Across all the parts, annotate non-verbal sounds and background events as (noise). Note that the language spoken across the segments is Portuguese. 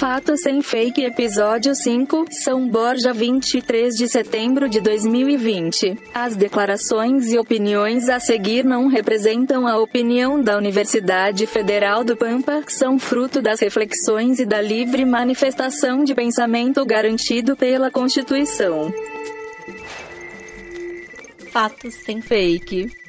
Fato Sem Fake Episódio 5, São Borja 23 de setembro de 2020. As declarações e opiniões a seguir não representam a opinião da Universidade Federal do Pampa, são fruto das reflexões e da livre manifestação de pensamento garantido pela Constituição. Fatos sem fake.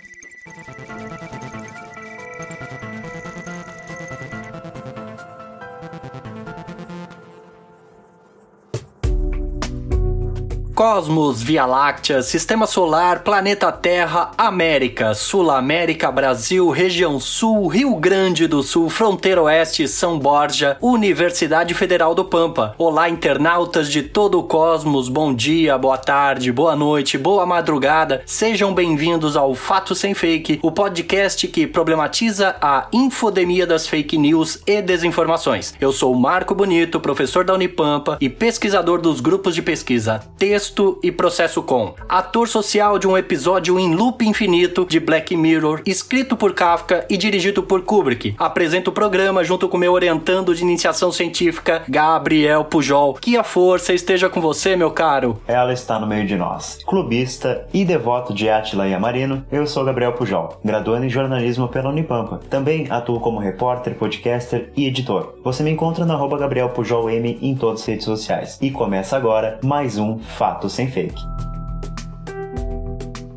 Cosmos, Via Láctea, Sistema Solar, Planeta Terra, América, Sul América, Brasil, Região Sul, Rio Grande do Sul, Fronteira Oeste, São Borja, Universidade Federal do Pampa. Olá, internautas de todo o cosmos, bom dia, boa tarde, boa noite, boa madrugada. Sejam bem-vindos ao Fato Sem Fake, o podcast que problematiza a infodemia das fake news e desinformações. Eu sou Marco Bonito, professor da Unipampa e pesquisador dos grupos de pesquisa Texto Texto e Processo Com, ator social de um episódio em loop infinito de Black Mirror, escrito por Kafka e dirigido por Kubrick. Apresento o programa junto com meu orientando de iniciação científica, Gabriel Pujol. Que a força esteja com você, meu caro. Ela está no meio de nós. Clubista e devoto de Atila e Amarino, eu sou Gabriel Pujol, graduando em jornalismo pela Unipampa. Também atuo como repórter, podcaster e editor. Você me encontra no arroba Gabriel Pujol M em todas as redes sociais. E começa agora mais um Fato fato sem fake.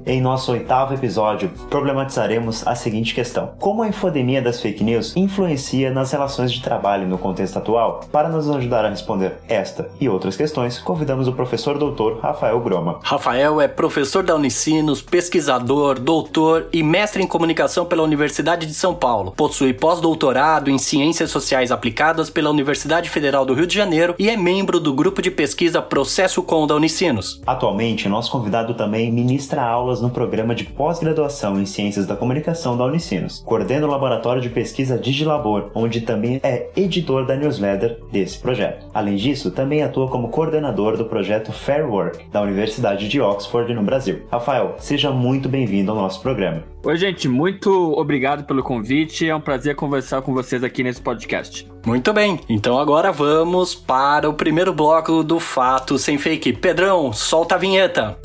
Em nosso oitavo episódio, problematizaremos a seguinte questão: Como a infodemia das fake news influencia nas relações de trabalho no contexto atual? Para nos ajudar a responder esta e outras questões, convidamos o professor doutor Rafael Groma. Rafael é professor da Unicinos, pesquisador, doutor e mestre em comunicação pela Universidade de São Paulo. Possui pós-doutorado em Ciências Sociais Aplicadas pela Universidade Federal do Rio de Janeiro e é membro do grupo de pesquisa Processo Com da Unicinos. Atualmente, nosso convidado também ministra aulas aulas no programa de pós-graduação em Ciências da Comunicação da Unicinos. Coordena o laboratório de pesquisa Digilabor, onde também é editor da newsletter desse projeto. Além disso, também atua como coordenador do projeto Fair Work da Universidade de Oxford, no Brasil. Rafael, seja muito bem-vindo ao nosso programa. Oi, gente, muito obrigado pelo convite. É um prazer conversar com vocês aqui nesse podcast. Muito bem, então agora vamos para o primeiro bloco do Fato Sem Fake. Pedrão, solta a vinheta.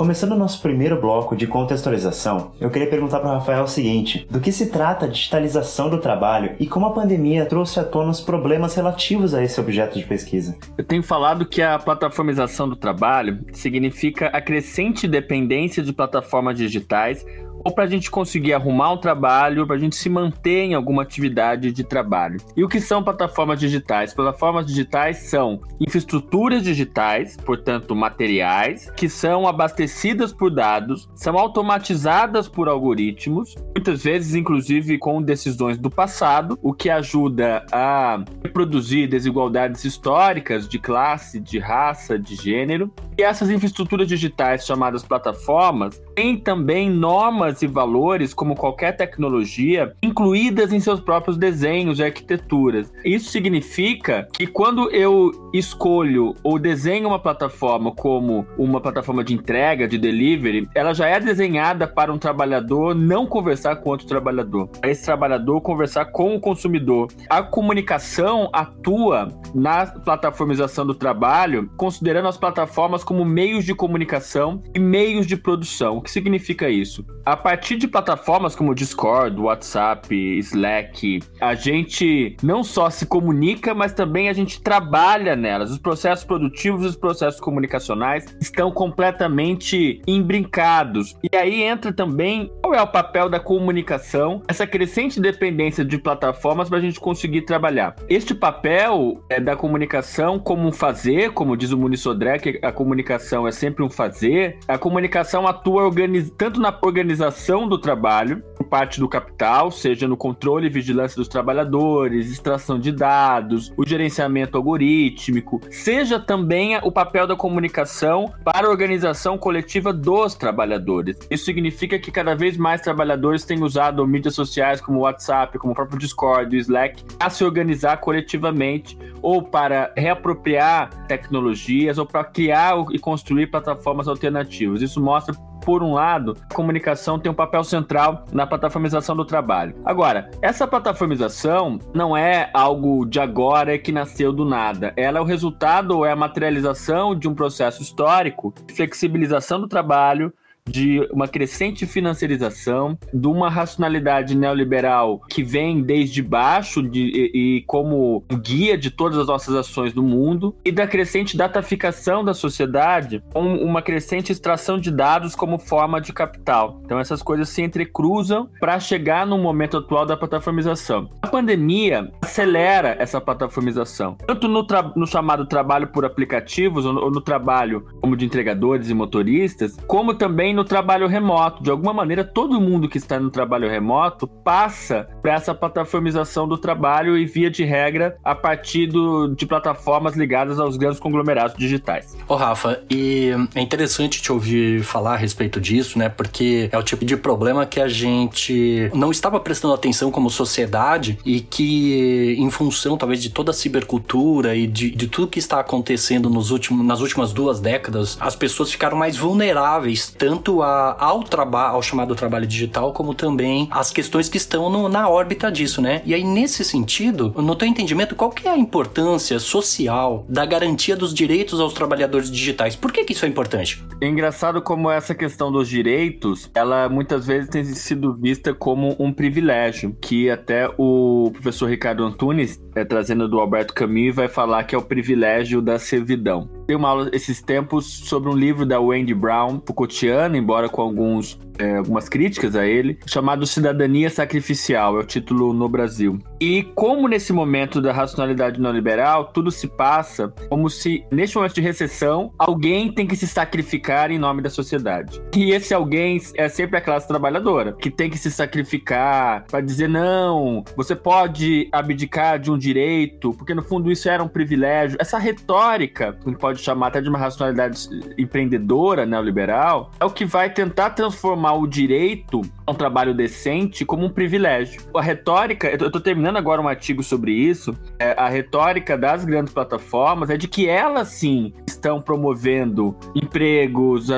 Começando o nosso primeiro bloco de contextualização, eu queria perguntar para o Rafael o seguinte: do que se trata a digitalização do trabalho e como a pandemia trouxe à tona os problemas relativos a esse objeto de pesquisa? Eu tenho falado que a plataformização do trabalho significa a crescente dependência de plataformas digitais ou para a gente conseguir arrumar um trabalho, para a gente se manter em alguma atividade de trabalho. E o que são plataformas digitais? Plataformas digitais são infraestruturas digitais, portanto, materiais, que são abastecidas por dados, são automatizadas por algoritmos, muitas vezes, inclusive, com decisões do passado, o que ajuda a reproduzir desigualdades históricas de classe, de raça, de gênero. E essas infraestruturas digitais, chamadas plataformas, têm também normas e valores, como qualquer tecnologia, incluídas em seus próprios desenhos e arquiteturas. Isso significa que quando eu escolho ou desenho uma plataforma como uma plataforma de entrega, de delivery, ela já é desenhada para um trabalhador não conversar com outro trabalhador, esse trabalhador conversar com o consumidor. A comunicação atua na plataformização do trabalho, considerando as plataformas como meios de comunicação e meios de produção. O que significa isso? A partir de plataformas como Discord, WhatsApp, Slack, a gente não só se comunica, mas também a gente trabalha nelas. Os processos produtivos e os processos comunicacionais estão completamente imbrincados. E aí entra também qual é o papel da comunicação, essa crescente dependência de plataformas para a gente conseguir trabalhar. Este papel é da comunicação como um fazer, como diz o Muniz Sodré, que a comunicação é sempre um fazer. A comunicação atua organiz... tanto na organização organização do trabalho por parte do capital, seja no controle e vigilância dos trabalhadores, extração de dados, o gerenciamento algorítmico, seja também o papel da comunicação para a organização coletiva dos trabalhadores. Isso significa que cada vez mais trabalhadores têm usado mídias sociais como o WhatsApp, como o próprio Discord, o Slack, a se organizar coletivamente ou para reapropriar tecnologias ou para criar e construir plataformas alternativas. Isso mostra por um lado, a comunicação tem um papel central na plataformização do trabalho. Agora, essa plataformização não é algo de agora que nasceu do nada. Ela é o resultado ou é a materialização de um processo histórico flexibilização do trabalho, de uma crescente financiarização, de uma racionalidade neoliberal que vem desde baixo de, e, e, como guia de todas as nossas ações no mundo, e da crescente dataficação da sociedade com uma crescente extração de dados como forma de capital. Então essas coisas se entrecruzam para chegar no momento atual da plataformização. A pandemia acelera essa plataformização, tanto no, no chamado trabalho por aplicativos ou no, ou no trabalho como de entregadores e motoristas, como também no trabalho remoto. De alguma maneira, todo mundo que está no trabalho remoto passa para essa plataformização do trabalho e, via de regra, a partir do, de plataformas ligadas aos grandes conglomerados digitais. Ô, Rafa, e é interessante te ouvir falar a respeito disso, né? Porque é o tipo de problema que a gente não estava prestando atenção como sociedade e que, em função, talvez, de toda a cibercultura e de, de tudo que está acontecendo nos últimos, nas últimas duas décadas, as pessoas ficaram mais vulneráveis, tanto tanto a, ao trabalho, ao chamado trabalho digital, como também as questões que estão no, na órbita disso, né? E aí, nesse sentido, no teu entendimento, qual que é a importância social da garantia dos direitos aos trabalhadores digitais? Por que, que isso é importante? É engraçado como essa questão dos direitos, ela muitas vezes tem sido vista como um privilégio, que até o professor Ricardo Antunes, é, trazendo do Alberto Camus, vai falar que é o privilégio da servidão. Tem uma aula esses tempos sobre um livro da Wendy Brown, Foucaultiana, embora com alguns é, algumas críticas a ele, chamado Cidadania Sacrificial, é o título no Brasil. E como nesse momento da racionalidade neoliberal, tudo se passa como se, neste momento de recessão, alguém tem que se sacrificar em nome da sociedade. E esse alguém é sempre a classe trabalhadora, que tem que se sacrificar para dizer: não, você pode abdicar de um direito, porque no fundo isso era um privilégio. Essa retórica, que pode chamar até de uma racionalidade empreendedora neoliberal, é o que vai tentar transformar transformar o direito um trabalho decente como um privilégio. A retórica, eu estou terminando agora um artigo sobre isso, é, a retórica das grandes plataformas é de que elas sim estão promovendo empregos,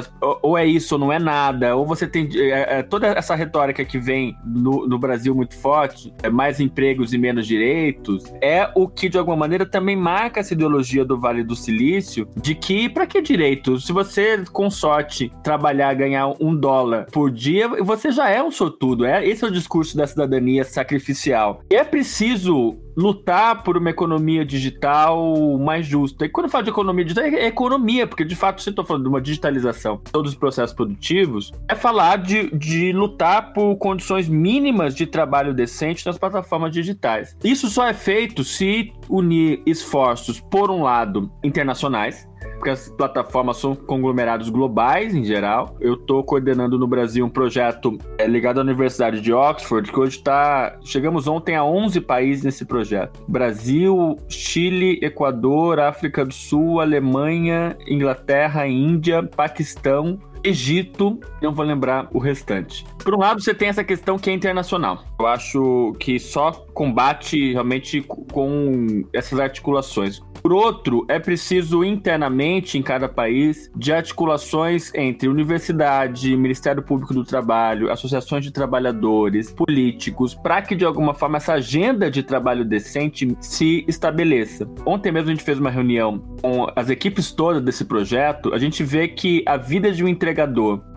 ou é isso ou não é nada, ou você tem é, é, toda essa retórica que vem no, no Brasil muito forte, é mais empregos e menos direitos, é o que de alguma maneira também marca essa ideologia do Vale do Silício de que para que direitos? Se você com sorte trabalhar ganhar um dólar por dia, você já é um sortudo. É, esse é o discurso da cidadania sacrificial. E é preciso lutar por uma economia digital mais justa. E quando eu falo de economia digital, é economia, porque de fato, se eu estou falando de uma digitalização de todos os processos produtivos, é falar de, de lutar por condições mínimas de trabalho decente nas plataformas digitais. Isso só é feito se unir esforços, por um lado, internacionais, porque as plataformas são conglomerados globais em geral. Eu estou coordenando no Brasil um projeto é, ligado à Universidade de Oxford, que hoje está. Chegamos ontem a 11 países nesse projeto: Brasil, Chile, Equador, África do Sul, Alemanha, Inglaterra, Índia, Paquistão. Egito, não vou lembrar o restante. Por um lado, você tem essa questão que é internacional. Eu acho que só combate realmente com essas articulações. Por outro, é preciso internamente em cada país de articulações entre universidade, Ministério Público do Trabalho, associações de trabalhadores, políticos, para que de alguma forma essa agenda de trabalho decente se estabeleça. Ontem mesmo a gente fez uma reunião com as equipes todas desse projeto. A gente vê que a vida de um entregador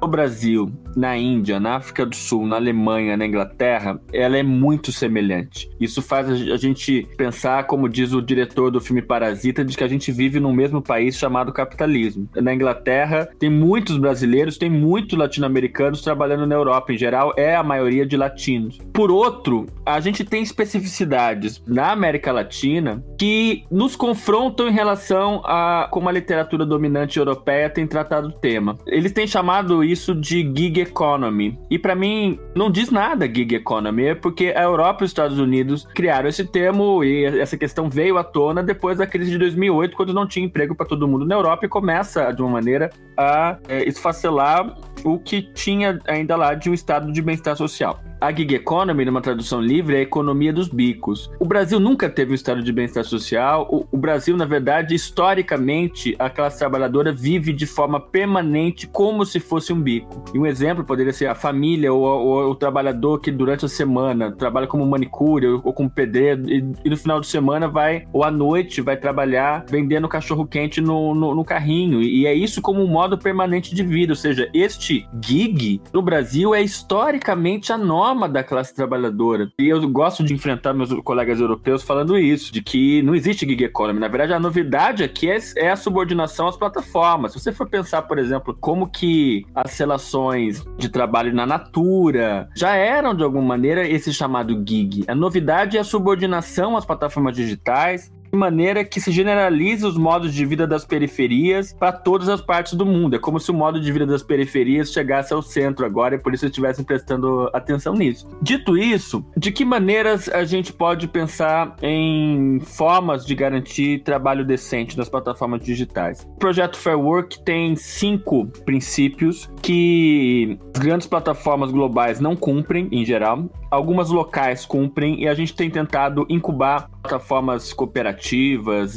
no Brasil, na Índia, na África do Sul, na Alemanha, na Inglaterra, ela é muito semelhante. Isso faz a gente pensar, como diz o diretor do filme Parasita, de que a gente vive no mesmo país chamado capitalismo. Na Inglaterra, tem muitos brasileiros, tem muitos latino-americanos trabalhando na Europa. Em geral, é a maioria de latinos. Por outro, a gente tem especificidades na América Latina que nos confrontam em relação a como a literatura dominante europeia tem tratado o tema. Eles têm chamado isso de gig economy. E para mim, não diz nada gig economy, é porque a Europa e os Estados Unidos criaram esse termo e essa questão veio à tona depois da crise crise de 2008, quando não tinha emprego para todo mundo na Europa e começa, de uma maneira, a é, esfacelar o que tinha ainda lá de um estado de bem-estar social. A gig economy, numa tradução livre, é a economia dos bicos. O Brasil nunca teve um estado de bem-estar social. O, o, Brasil, na verdade, historicamente, a classe trabalhadora vive de forma permanente como se fosse um bico. E um exemplo poderia ser a família ou, ou o trabalhador que durante a semana trabalha como manicure ou, ou como pedreiro e, e, no final de semana vai, ou à noite, vai trabalhar vendendo cachorro quente no, no, no carrinho. E, e é isso como um modo permanente de vida. Ou seja, este gig no Brasil é historicamente a norma da classe trabalhadora. E eu gosto de enfrentar meus colegas europeus falando isso, de que não existe gig economy. Na verdade, a novidade aqui é, é a subordinação às plataformas. Se você for pensar, por exemplo, como que as relações de trabalho na natura já eram, de alguma maneira, esse chamado gig. A novidade é a subordinação às plataformas digitais, maneira que se generalize os modos de vida das periferias para todas as partes do mundo. É como se o modo de vida das periferias chegasse ao centro agora e por isso estivessem prestando atenção nisso. Dito isso, de que maneiras a gente pode pensar em formas de garantir trabalho decente nas plataformas digitais? O projeto Fair Work tem cinco princípios que as grandes plataformas globais não cumprem, em geral. Algumas locais cumprem e a gente tem tentado incubar plataformas cooperativas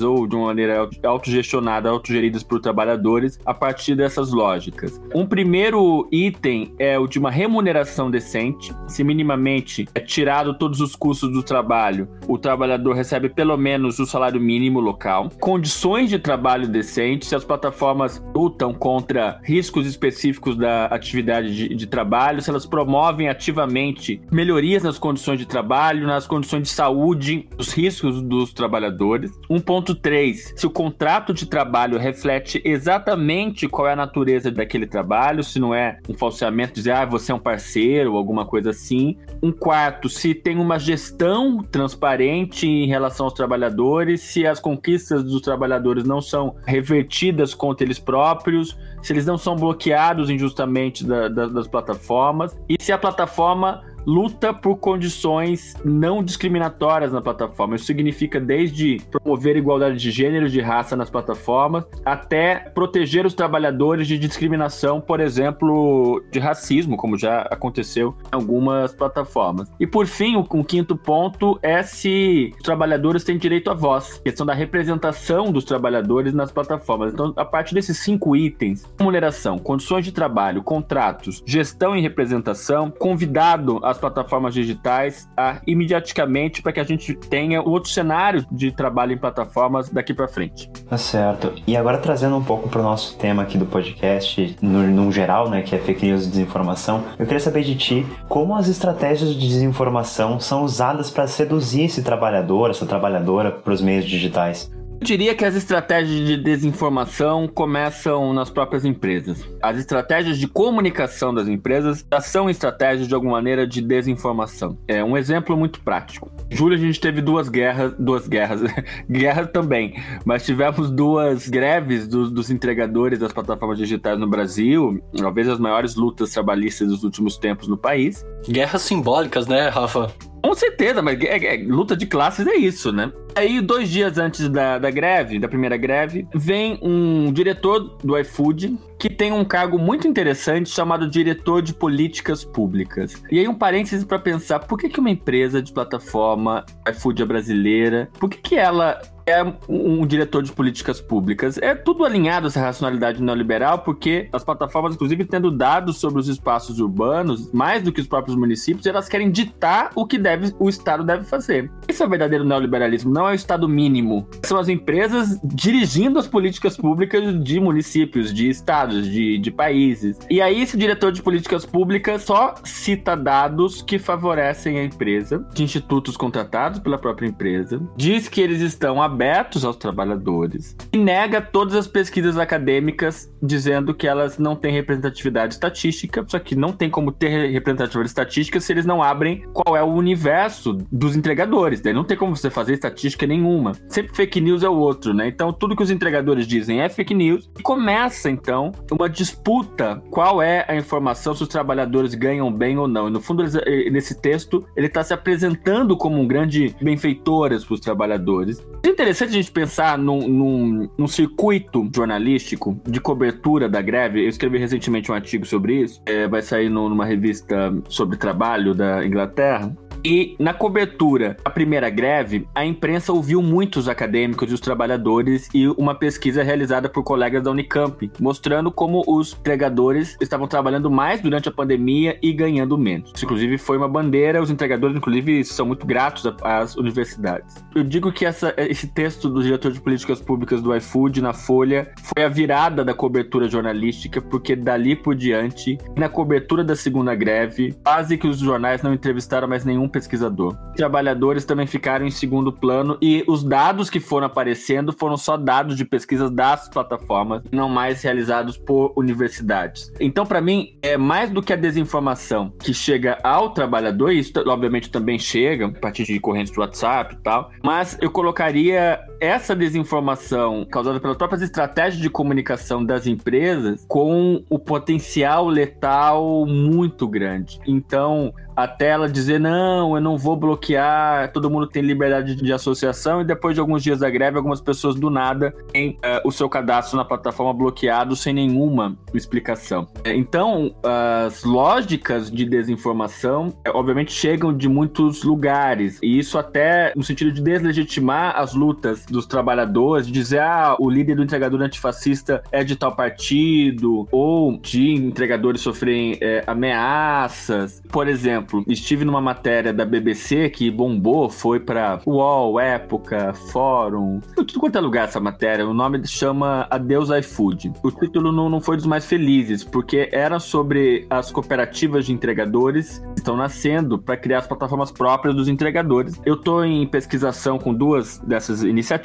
ou de uma maneira autogestionada, autogeridas por trabalhadores a partir dessas lógicas. Um primeiro item é o de uma remuneração decente. Se minimamente é tirado todos os custos do trabalho, o trabalhador recebe pelo menos o salário mínimo local. Condições de trabalho decentes, se as plataformas lutam contra riscos específicos da atividade de, de trabalho, se elas promovem ativamente melhorias nas condições de trabalho, nas condições de saúde, os riscos dos trabalhadores. 1.3, se o contrato de trabalho reflete exatamente qual é a natureza daquele trabalho, se não é um falseamento, dizer, ah, você é um parceiro ou alguma coisa assim. Um quarto, se tem uma gestão transparente em relação aos trabalhadores, se as conquistas dos trabalhadores não são revertidas contra eles próprios, se eles não são bloqueados injustamente da, da, das plataformas e se a plataforma luta por condições não discriminatórias na plataforma. Isso significa desde promover igualdade de gênero de raça nas plataformas, até proteger os trabalhadores de discriminação, por exemplo, de racismo, como já aconteceu em algumas plataformas. E por fim, o, o quinto ponto é se os trabalhadores têm direito à voz, questão da representação dos trabalhadores nas plataformas. Então, a partir desses cinco itens, remuneração, condições de trabalho, contratos, gestão e representação, convidado plataformas digitais a, imediaticamente para que a gente tenha outro cenário de trabalho em plataformas daqui para frente. Tá certo. E agora trazendo um pouco para o nosso tema aqui do podcast, no, no geral, né, que é fake news e desinformação, eu queria saber de ti como as estratégias de desinformação são usadas para seduzir esse trabalhador, essa trabalhadora para os meios digitais. Eu diria que as estratégias de desinformação começam nas próprias empresas. As estratégias de comunicação das empresas já são estratégias de alguma maneira de desinformação. É um exemplo muito prático. Em julho a gente teve duas guerras, duas guerras, (laughs) guerra também, mas tivemos duas greves dos, dos entregadores das plataformas digitais no Brasil, talvez as maiores lutas trabalhistas dos últimos tempos no país. Guerras simbólicas, né, Rafa? Com certeza, mas é, é, luta de classes é isso, né? Aí, dois dias antes da, da greve, da primeira greve, vem um diretor do iFood que tem um cargo muito interessante chamado diretor de políticas públicas. E aí um parênteses para pensar, por que, que uma empresa de plataforma iFood é brasileira, por que, que ela é um diretor de políticas públicas. É tudo alinhado essa racionalidade neoliberal, porque as plataformas, inclusive, tendo dados sobre os espaços urbanos, mais do que os próprios municípios, elas querem ditar o que deve, o Estado deve fazer. Esse é o verdadeiro neoliberalismo, não é o Estado mínimo. São as empresas dirigindo as políticas públicas de municípios, de estados, de, de países. E aí, esse diretor de políticas públicas só cita dados que favorecem a empresa, de institutos contratados pela própria empresa, diz que eles estão abertos aos trabalhadores e nega todas as pesquisas acadêmicas dizendo que elas não têm representatividade estatística, só que não tem como ter representatividade estatística se eles não abrem qual é o universo dos entregadores. Daí não tem como você fazer estatística nenhuma. Sempre fake news é o outro, né? Então tudo que os entregadores dizem é fake news e começa então uma disputa qual é a informação se os trabalhadores ganham bem ou não. E no fundo, nesse texto, ele está se apresentando como um grande benfeitor para os trabalhadores. O interessante a gente pensar num, num, num, circuito jornalístico de cobertura da greve. Eu escrevi recentemente um artigo sobre isso. É, vai sair no, numa revista sobre trabalho da Inglaterra. E na cobertura da primeira greve, a imprensa ouviu muitos acadêmicos e os trabalhadores e uma pesquisa realizada por colegas da Unicamp, mostrando como os entregadores estavam trabalhando mais durante a pandemia e ganhando menos. Isso, inclusive, foi uma bandeira, os entregadores, inclusive, são muito gratos às universidades. Eu digo que essa, esse texto do diretor de políticas públicas do iFood na Folha foi a virada da cobertura jornalística, porque dali por diante, na cobertura da segunda greve, quase que os jornais não entrevistaram mais nenhum pesquisador. Trabalhadores também ficaram em segundo plano e os dados que foram aparecendo foram só dados de pesquisas das plataformas, não mais realizados por universidades. Então, para mim, é mais do que a desinformação que chega ao trabalhador, isso obviamente também chega a partir de correntes de WhatsApp e tal, mas eu colocaria essa desinformação causada pelas próprias estratégias de comunicação das empresas com o potencial letal muito grande. Então, até ela dizer, não, eu não vou bloquear, todo mundo tem liberdade de associação, e depois de alguns dias da greve, algumas pessoas do nada têm uh, o seu cadastro na plataforma bloqueado sem nenhuma explicação. Então, as lógicas de desinformação, é, obviamente, chegam de muitos lugares, e isso até no sentido de deslegitimar as lutas dos trabalhadores, de dizer, ah, o líder do entregador antifascista é de tal partido, ou de entregadores sofrerem é, ameaças. Por exemplo, estive numa matéria da BBC que bombou, foi pra UOL, Época, Fórum, tudo quanto é lugar essa matéria. O nome chama Adeus iFood. O título não, não foi dos mais felizes, porque era sobre as cooperativas de entregadores que estão nascendo para criar as plataformas próprias dos entregadores. Eu estou em pesquisação com duas dessas iniciativas,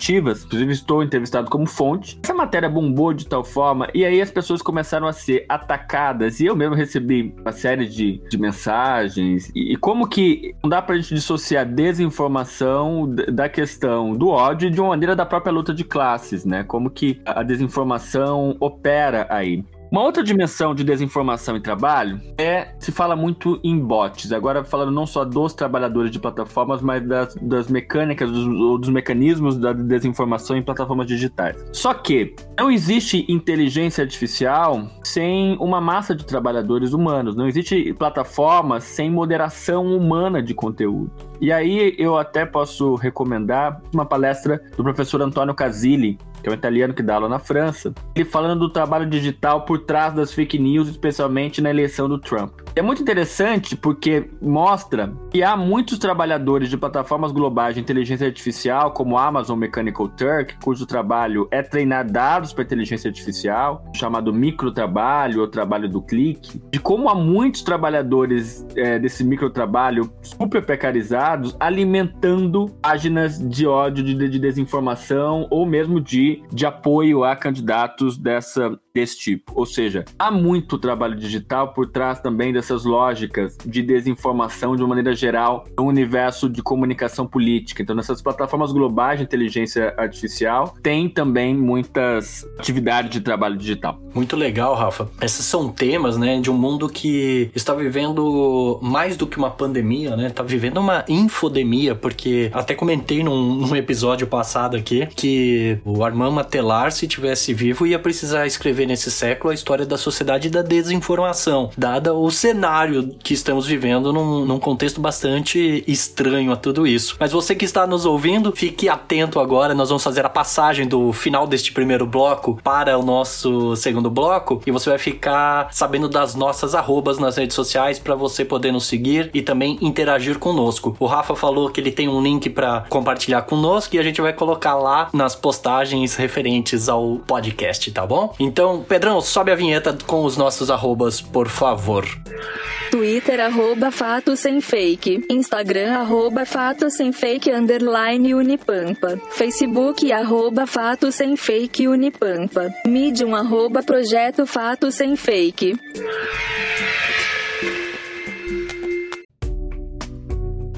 inclusive estou entrevistado como fonte. Essa matéria bombou de tal forma, e aí as pessoas começaram a ser atacadas, e eu mesmo recebi uma série de, de mensagens e, e como que não dá pra gente dissociar desinformação da questão do ódio de uma maneira da própria luta de classes, né? Como que a desinformação opera aí. Uma outra dimensão de desinformação em trabalho é se fala muito em bots. Agora falando não só dos trabalhadores de plataformas, mas das, das mecânicas, dos, dos mecanismos da desinformação em plataformas digitais. Só que não existe inteligência artificial sem uma massa de trabalhadores humanos. Não existe plataforma sem moderação humana de conteúdo. E aí eu até posso recomendar uma palestra do professor Antônio Casilli, que é um italiano que dá aula na França, ele falando do trabalho digital por trás das fake news, especialmente na eleição do Trump. É muito interessante porque mostra que há muitos trabalhadores de plataformas globais de inteligência artificial, como Amazon Mechanical Turk, cujo trabalho é treinar dados para inteligência artificial, chamado microtrabalho ou trabalho do clique, de como há muitos trabalhadores é, desse microtrabalho super precarizados alimentando páginas de ódio, de, de desinformação ou mesmo de de, apoio a candidatos dessa, desse tipo. Ou seja, há muito trabalho digital por trás também dessas lógicas de desinformação de uma maneira geral no universo de comunicação política. Então, nessas plataformas globais de inteligência artificial, tem também muitas atividades de trabalho digital. Muito legal, Rafa. Esses são temas, né, de um mundo que está vivendo mais do que uma pandemia, né? Está vivendo uma infodemia, porque até comentei num, num episódio passado aqui que o Armand Matelar, se tivesse vivo, ia precisar escrever nesse século a história da sociedade da desinformação, dada o cenário que estamos vivendo num, num contexto bastante estranho a tudo isso. Mas você que está nos ouvindo, fique atento agora, nós vamos fazer a passagem do final deste primeiro bloco para o nosso segundo bloco e você vai ficar sabendo das nossas arrobas nas redes sociais para você poder nos seguir e também interagir conosco. O Rafa falou que ele tem um link para compartilhar conosco e a gente vai colocar lá nas postagens referentes ao podcast, tá bom? Então, Pedrão, sobe a vinheta com os nossos arrobas, por favor. Twitter, arroba Fato Sem Fake. Instagram, arroba Fato Sem Fake, underline Unipampa. Facebook, arroba Fato Sem Fake Unipampa. Medium, arroba Projeto Fato Sem Fake.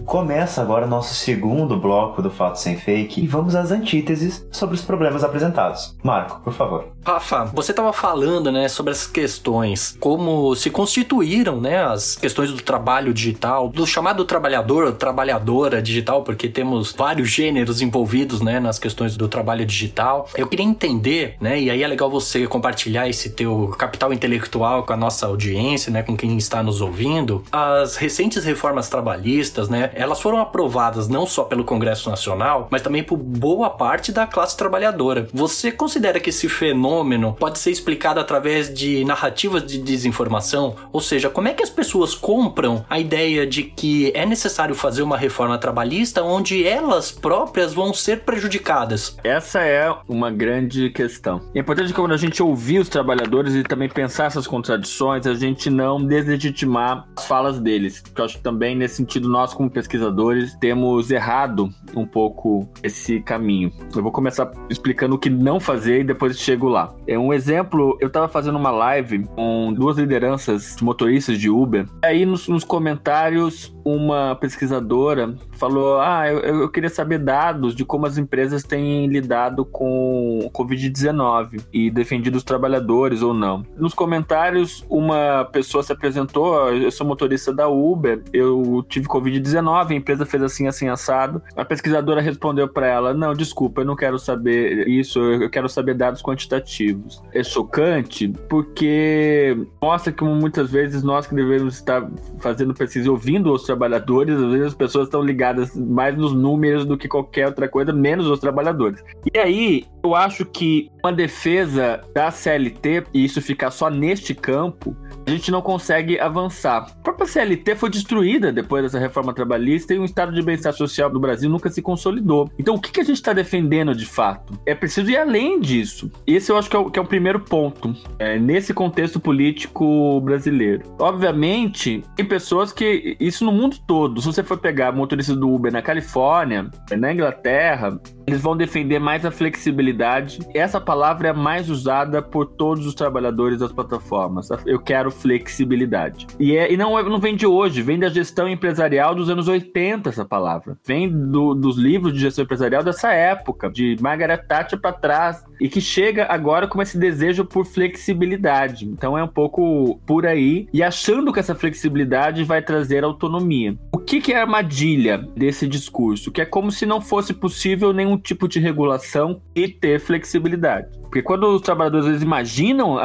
Começa agora nosso segundo bloco do Fato Sem Fake e vamos às antíteses sobre os problemas apresentados. Marco, por favor. Rafa, você estava falando, né, sobre essas questões, como se constituíram, né, as questões do trabalho digital, do chamado trabalhador, trabalhadora digital, porque temos vários gêneros envolvidos, né, nas questões do trabalho digital. Eu queria entender, né, e aí é legal você compartilhar esse teu capital intelectual com a nossa audiência, né, com quem está nos ouvindo. As recentes reformas trabalhistas, né, elas foram aprovadas não só pelo Congresso Nacional, mas também por boa parte da classe trabalhadora. Você considera que esse fenômeno pode ser explicado através de narrativas de desinformação? Ou seja, como é que as pessoas compram a ideia de que é necessário fazer uma reforma trabalhista onde elas próprias vão ser prejudicadas? Essa é uma grande questão. É importante que quando a gente ouvir os trabalhadores e também pensar essas contradições, a gente não deslegitimar as falas deles. Porque eu acho que também, nesse sentido, nós, como pesquisadores, temos errado um pouco esse caminho. Eu vou começar explicando o que não fazer e depois chego lá. É um exemplo, eu estava fazendo uma live com duas lideranças de motoristas de Uber. Aí nos, nos comentários, uma pesquisadora falou: Ah, eu, eu, queria saber dados de como as empresas têm lidado com o Covid-19 e defendido os trabalhadores ou não. Nos comentários, uma pessoa se apresentou: Eu sou motorista da Uber, eu tive Covid-19, a empresa fez assim, assim, assado. A pesquisadora respondeu para ela: Não, desculpa, eu não quero saber isso, eu quero saber dados quantitativos. É chocante porque mostra que muitas vezes nós que devemos estar fazendo pesquisa ouvindo os trabalhadores, às vezes as pessoas estão ligadas mais nos números do que qualquer outra coisa, menos os trabalhadores. E aí, eu acho que uma defesa da CLT, e isso ficar só neste campo, a gente não consegue avançar. A própria CLT foi destruída depois dessa reforma trabalhista e o estado de bem-estar social do Brasil nunca se consolidou. Então, o que, que a gente está defendendo de fato? É preciso ir além disso. Esse eu acho que é o, que é o primeiro ponto, é, nesse contexto político brasileiro. Obviamente, tem pessoas que. Isso no mundo todo. Se você for pegar motoristas do Uber na Califórnia, na Inglaterra, eles vão defender mais a flexibilidade. Essa palavra é mais usada por todos os trabalhadores das plataformas. Eu quero flexibilidade. E, é, e não, é, não vem de hoje, vem da gestão empresarial dos anos 80, essa palavra. Vem do, dos livros de gestão empresarial dessa época, de Margaret Thatcher para trás, e que chega agora com esse desejo por flexibilidade. Então é um pouco por aí, e achando que essa flexibilidade vai trazer autonomia. O que, que é a armadilha desse discurso? Que é como se não fosse possível nenhum tipo de regulação e ter flexibilidade. Porque quando os trabalhadores eles imaginam,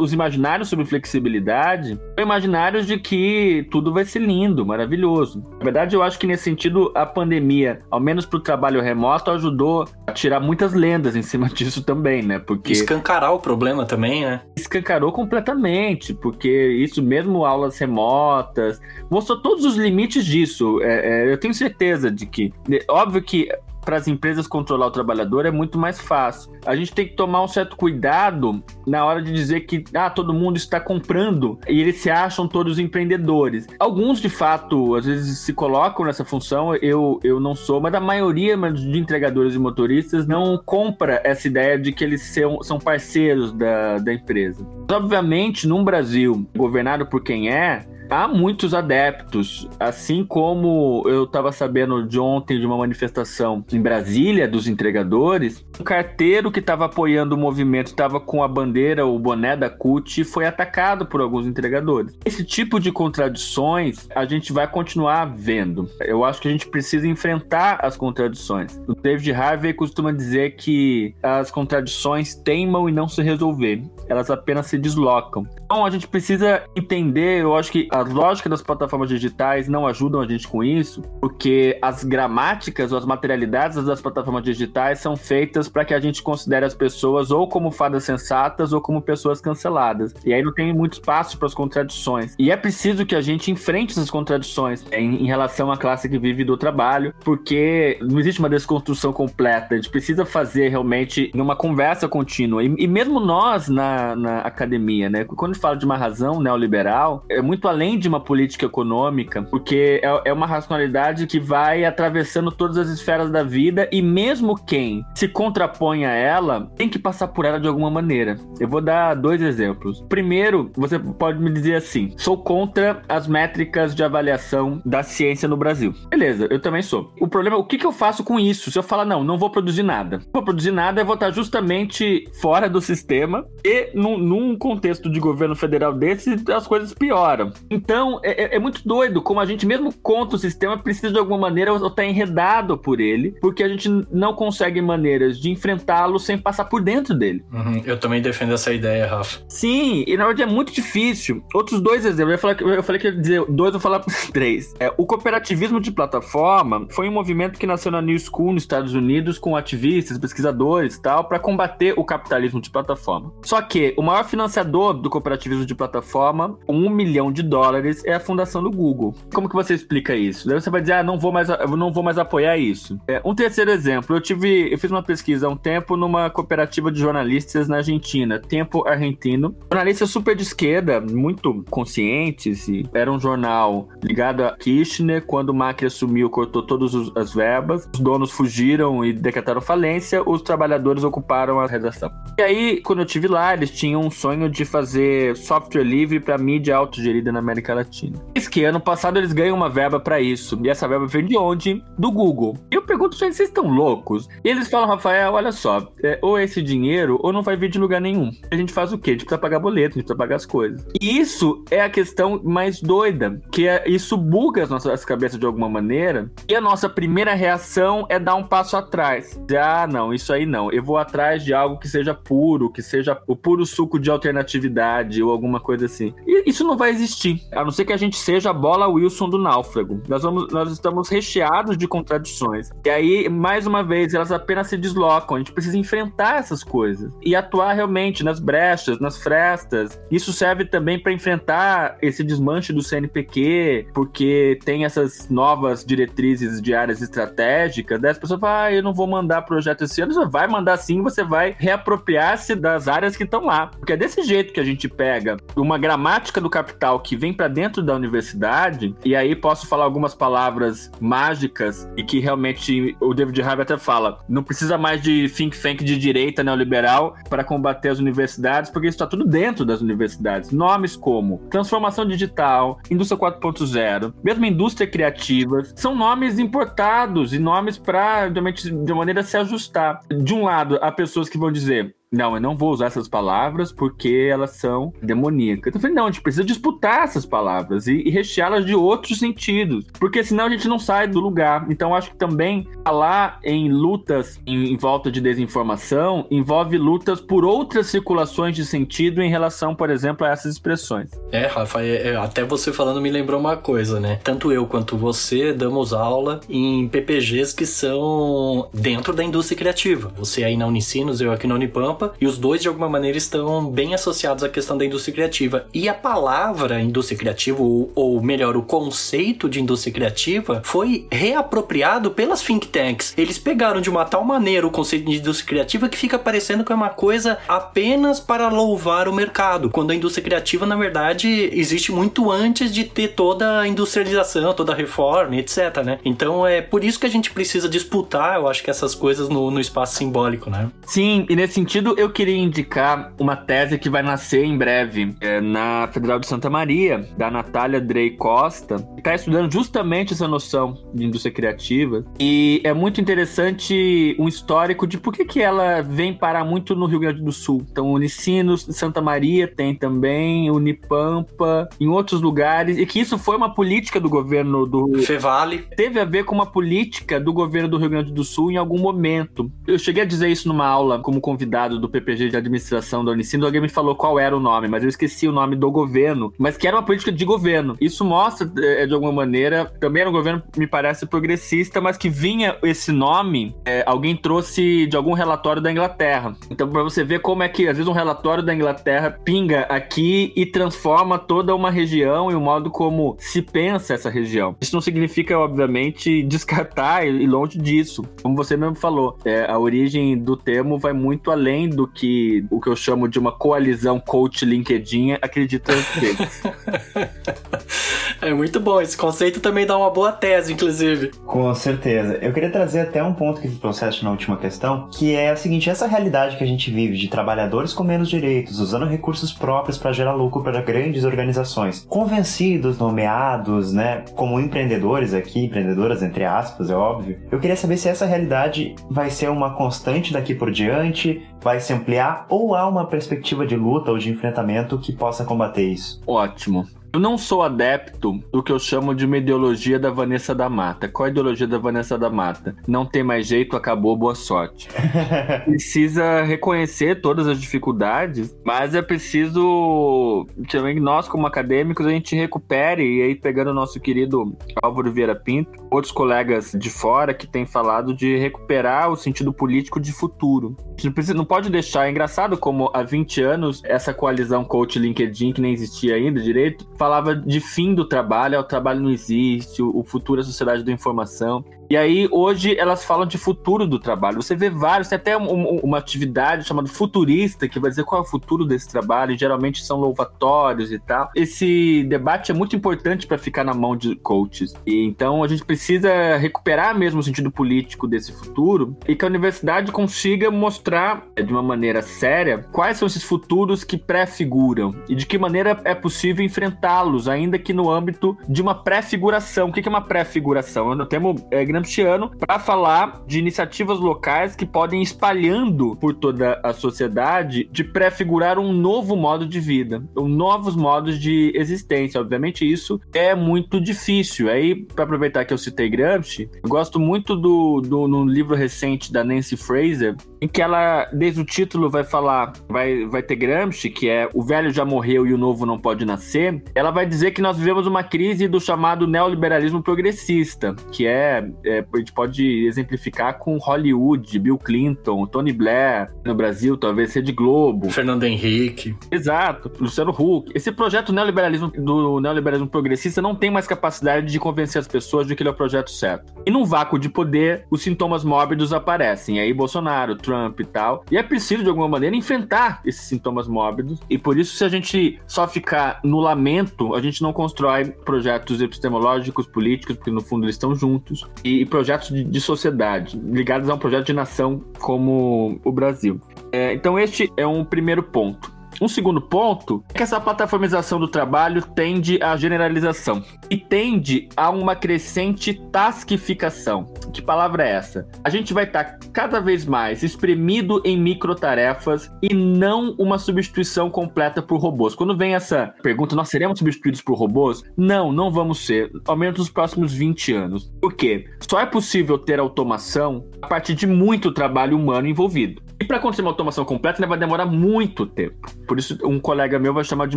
os imaginários sobre flexibilidade, são imaginários de que tudo vai ser lindo, maravilhoso. Na verdade, eu acho que nesse sentido, a pandemia, ao menos para o trabalho remoto, ajudou a tirar muitas lendas em cima (laughs) disso também, né? Porque. Escancarar o problema também, né? Escancarou completamente, porque isso mesmo, aulas remotas, mostrou todos os limites disso. É, é, eu tenho certeza de que. Óbvio que para as empresas controlar o trabalhador é muito mais fácil. A gente tem que tomar um certo cuidado na hora de dizer que ah, todo mundo está comprando e eles se acham todos empreendedores. Alguns, de fato, às vezes se colocam nessa função, eu, eu não sou, mas a maioria de entregadores e motoristas não compra essa ideia de que eles são, são parceiros da, da empresa. Mas, obviamente, num Brasil governado por quem é, há muitos adeptos, assim como eu estava sabendo de ontem de uma manifestação em Brasília dos entregadores, um carteiro que estava apoiando o movimento estava com a bandeira, o boné da CUT e foi atacado por alguns entregadores. Esse tipo de contradições a gente vai continuar vendo. Eu acho que a gente precisa enfrentar as contradições. O David Harvey costuma dizer que as contradições teimam e não se resolver, elas apenas se deslocam. Então a gente precisa entender, eu acho que a lógica das plataformas digitais não ajudam a gente com isso, porque as gramáticas ou as materialidades das plataformas digitais são feitas para que a gente considere as pessoas ou como fadas sensatas ou como pessoas canceladas. E aí não tem muito espaço para as contradições. E é preciso que a gente enfrente essas contradições em, em relação à classe que vive do trabalho, porque não existe uma desconstrução completa. A gente precisa fazer realmente uma conversa contínua. E, e mesmo nós, na na, academia, né? Quando fala de uma razão neoliberal, é muito além de uma política econômica, porque é, é uma racionalidade que vai atravessando todas as esferas da vida e mesmo quem se contrapõe a ela tem que passar por ela de alguma maneira. Eu vou dar dois exemplos. Primeiro, você pode me dizer assim: sou contra as métricas de avaliação da ciência no Brasil. Beleza, eu também sou. O problema é o que, que eu faço com isso? Se eu falar, não, não vou produzir nada. Não vou produzir nada, eu vou estar justamente fora do sistema e num, num contexto de governo federal desse, as coisas pioram. Então, é, é, é muito doido como a gente, mesmo contra o sistema, precisa de alguma maneira estar tá enredado por ele, porque a gente não consegue maneiras de enfrentá-lo sem passar por dentro dele. Uhum, eu também defendo essa ideia, Rafa. Sim, e na verdade é muito difícil. Outros dois exemplos, eu falei, eu falei que ia dizer dois, eu vou falar (laughs) três. É, o cooperativismo de plataforma foi um movimento que nasceu na New School, nos Estados Unidos, com ativistas, pesquisadores e tal, para combater o capitalismo de plataforma. Só que o maior financiador do cooperativismo de plataforma, com um milhão de dólares, é a fundação do Google. Como que você explica isso? Daí você vai dizer, ah, não vou mais, não vou mais apoiar isso. É, um terceiro exemplo, eu tive, eu fiz uma pesquisa há um tempo numa cooperativa de jornalistas na Argentina, Tempo Argentino. Jornalistas super de esquerda, muito conscientes, e era um jornal ligado a Kirchner. Quando o Macri assumiu, cortou todas as verbas, os donos fugiram e decretaram falência, os trabalhadores ocuparam a redação. E aí, quando eu tive lá, eles tinham um sonho de fazer software livre para mídia autogerida na América Latina. Diz que ano passado eles ganham uma verba para isso. E essa verba vem de onde? Do Google. E eu pergunto, gente, vocês estão loucos? E eles falam, Rafael, olha só, é, ou esse dinheiro ou não vai vir de lugar nenhum. A gente faz o quê? A gente precisa pagar boleto, a gente precisa pagar as coisas. E isso é a questão mais doida, que é, isso buga as nossas cabeças de alguma maneira. E a nossa primeira reação é dar um passo atrás. Ah, não, isso aí não. Eu vou atrás de algo que seja puro, que seja o puro suco de alternatividade ou alguma coisa assim. E isso não vai existir, a não ser que a gente seja a bola Wilson do náufrago. Nós, vamos, nós estamos recheados de contradições. E aí, mais uma vez, elas apenas se deslocam. A gente precisa enfrentar essas coisas e atuar realmente nas brechas, nas frestas. Isso serve também para enfrentar esse desmanche do CNPq, porque tem essas novas diretrizes de áreas estratégicas. Né? As pessoas falam, ah, eu não vou mandar projeto esse ano. Você vai mandar sim, você vai reapropriar-se das áreas que estão lá. Porque é desse jeito que a gente pega uma gramática do capital que vem para dentro da universidade, e aí posso falar algumas palavras mágicas e que realmente o David Harvey até fala, não precisa mais de think tank de direita neoliberal para combater as universidades, porque isso está tudo dentro das universidades. Nomes como transformação digital, indústria 4.0, mesmo indústria criativa, são nomes importados e nomes para, de maneira se ajustar. De um lado, há pessoas que vão dizer não, eu não vou usar essas palavras porque elas são demoníacas. Eu falei, não, a gente precisa disputar essas palavras e, e recheá-las de outros sentidos, porque senão a gente não sai do lugar. Então, acho que também falar em lutas em, em volta de desinformação envolve lutas por outras circulações de sentido em relação, por exemplo, a essas expressões. É, Rafa, é, é, até você falando me lembrou uma coisa, né? Tanto eu quanto você damos aula em PPGs que são dentro da indústria criativa. Você aí na Unicinos, eu aqui na Unipampa e os dois de alguma maneira estão bem associados à questão da indústria criativa. E a palavra indústria criativa, ou, ou melhor, o conceito de indústria criativa, foi reapropriado pelas think tanks. Eles pegaram de uma tal maneira o conceito de indústria criativa que fica parecendo que é uma coisa apenas para louvar o mercado, quando a indústria criativa, na verdade, existe muito antes de ter toda a industrialização, toda a reforma, etc, né? Então é por isso que a gente precisa disputar, eu acho que essas coisas no, no espaço simbólico, né? Sim, e nesse sentido eu queria indicar uma tese que vai nascer em breve é, na Federal de Santa Maria, da Natália Drey Costa, que está estudando justamente essa noção de indústria criativa. E é muito interessante um histórico de por que, que ela vem parar muito no Rio Grande do Sul. Então, Unicinos, Santa Maria tem também, Unipampa, em outros lugares, e que isso foi uma política do governo do. Fevale. Teve a ver com uma política do governo do Rio Grande do Sul em algum momento. Eu cheguei a dizer isso numa aula como convidado do PPG de administração da Unicinos, alguém me falou qual era o nome, mas eu esqueci o nome do governo, mas que era uma política de governo. Isso mostra, é, de alguma maneira, também era um governo, me parece, progressista, mas que vinha esse nome, é, alguém trouxe de algum relatório da Inglaterra. Então, para você ver como é que, às vezes, um relatório da Inglaterra pinga aqui e transforma toda uma região e o modo como se pensa essa região. Isso não significa, obviamente, descartar e longe disso. Como você mesmo falou, é, a origem do termo vai muito além do que o que eu chamo de uma coalizão coach LinkedIn acredita ter. (laughs) É muito bom, esse conceito também dá uma boa tese, inclusive. Com certeza. Eu queria trazer até um ponto que trouxeste na última questão, que é o seguinte, essa realidade que a gente vive de trabalhadores com menos direitos, usando recursos próprios para gerar lucro para grandes organizações, convencidos, nomeados, né, como empreendedores aqui, empreendedoras entre aspas, é óbvio. Eu queria saber se essa realidade vai ser uma constante daqui por diante, vai se ampliar ou há uma perspectiva de luta ou de enfrentamento que possa combater isso? Ótimo. Eu não sou adepto do que eu chamo de uma ideologia da Vanessa da Mata. Qual a ideologia da Vanessa da Mata? Não tem mais jeito, acabou, boa sorte. (laughs) Precisa reconhecer todas as dificuldades, mas é preciso também nós, como acadêmicos, a gente recupere, e aí pegando o nosso querido Álvaro Vieira Pinto, outros colegas de fora que têm falado de recuperar o sentido político de futuro. A gente não, precisa, não pode deixar, é engraçado como há 20 anos essa coalizão coach LinkedIn, que nem existia ainda direito, falava de fim do trabalho, o trabalho não existe, o futuro é a sociedade da informação. E aí, hoje, elas falam de futuro do trabalho. Você vê vários, tem até um, uma atividade chamada futurista, que vai dizer qual é o futuro desse trabalho, e geralmente são louvatórios e tal. Esse debate é muito importante para ficar na mão de coaches. E então, a gente precisa recuperar mesmo o sentido político desse futuro e que a universidade consiga mostrar de uma maneira séria quais são esses futuros que prefiguram e de que maneira é possível enfrentá-los, ainda que no âmbito de uma prefiguração. O que é uma prefiguração? Eu temo é, Gramsciano para falar de iniciativas locais que podem espalhando por toda a sociedade de prefigurar um novo modo de vida, um novos modos de existência. Obviamente isso é muito difícil. Aí, para aproveitar que eu citei Gramsci, eu gosto muito do, do livro recente da Nancy Fraser, em que ela, desde o título, vai falar, vai, vai ter Gramsci, que é o velho já morreu e o novo não pode nascer. Ela vai dizer que nós vivemos uma crise do chamado neoliberalismo progressista, que é é, a gente pode exemplificar com Hollywood, Bill Clinton, Tony Blair, no Brasil, talvez Rede Globo. Fernando Henrique. Exato, Luciano Huck. Esse projeto neoliberalismo, do neoliberalismo progressista não tem mais capacidade de convencer as pessoas de que ele é o projeto certo. E num vácuo de poder, os sintomas mórbidos aparecem. E aí Bolsonaro, Trump e tal. E é preciso, de alguma maneira, enfrentar esses sintomas mórbidos. E por isso, se a gente só ficar no lamento, a gente não constrói projetos epistemológicos, políticos, porque no fundo eles estão juntos. E e projetos de, de sociedade ligados a um projeto de nação como o Brasil. É, então, este é um primeiro ponto. Um segundo ponto é que essa plataformização do trabalho tende à generalização e tende a uma crescente tasquificação. Que palavra é essa? A gente vai estar tá cada vez mais espremido em microtarefas e não uma substituição completa por robôs. Quando vem essa pergunta, nós seremos substituídos por robôs? Não, não vamos ser, ao menos nos próximos 20 anos. Por quê? Só é possível ter automação a partir de muito trabalho humano envolvido. E para acontecer uma automação completa, né, vai demorar muito tempo. Por isso, um colega meu vai chamar de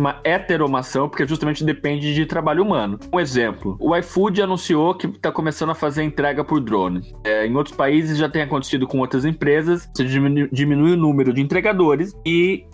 uma heteromação, porque justamente depende de trabalho humano. Um exemplo: o iFood anunciou que está começando a fazer entrega por drone. É, em outros países já tem acontecido com outras empresas, você diminui, diminui o número de entregadores e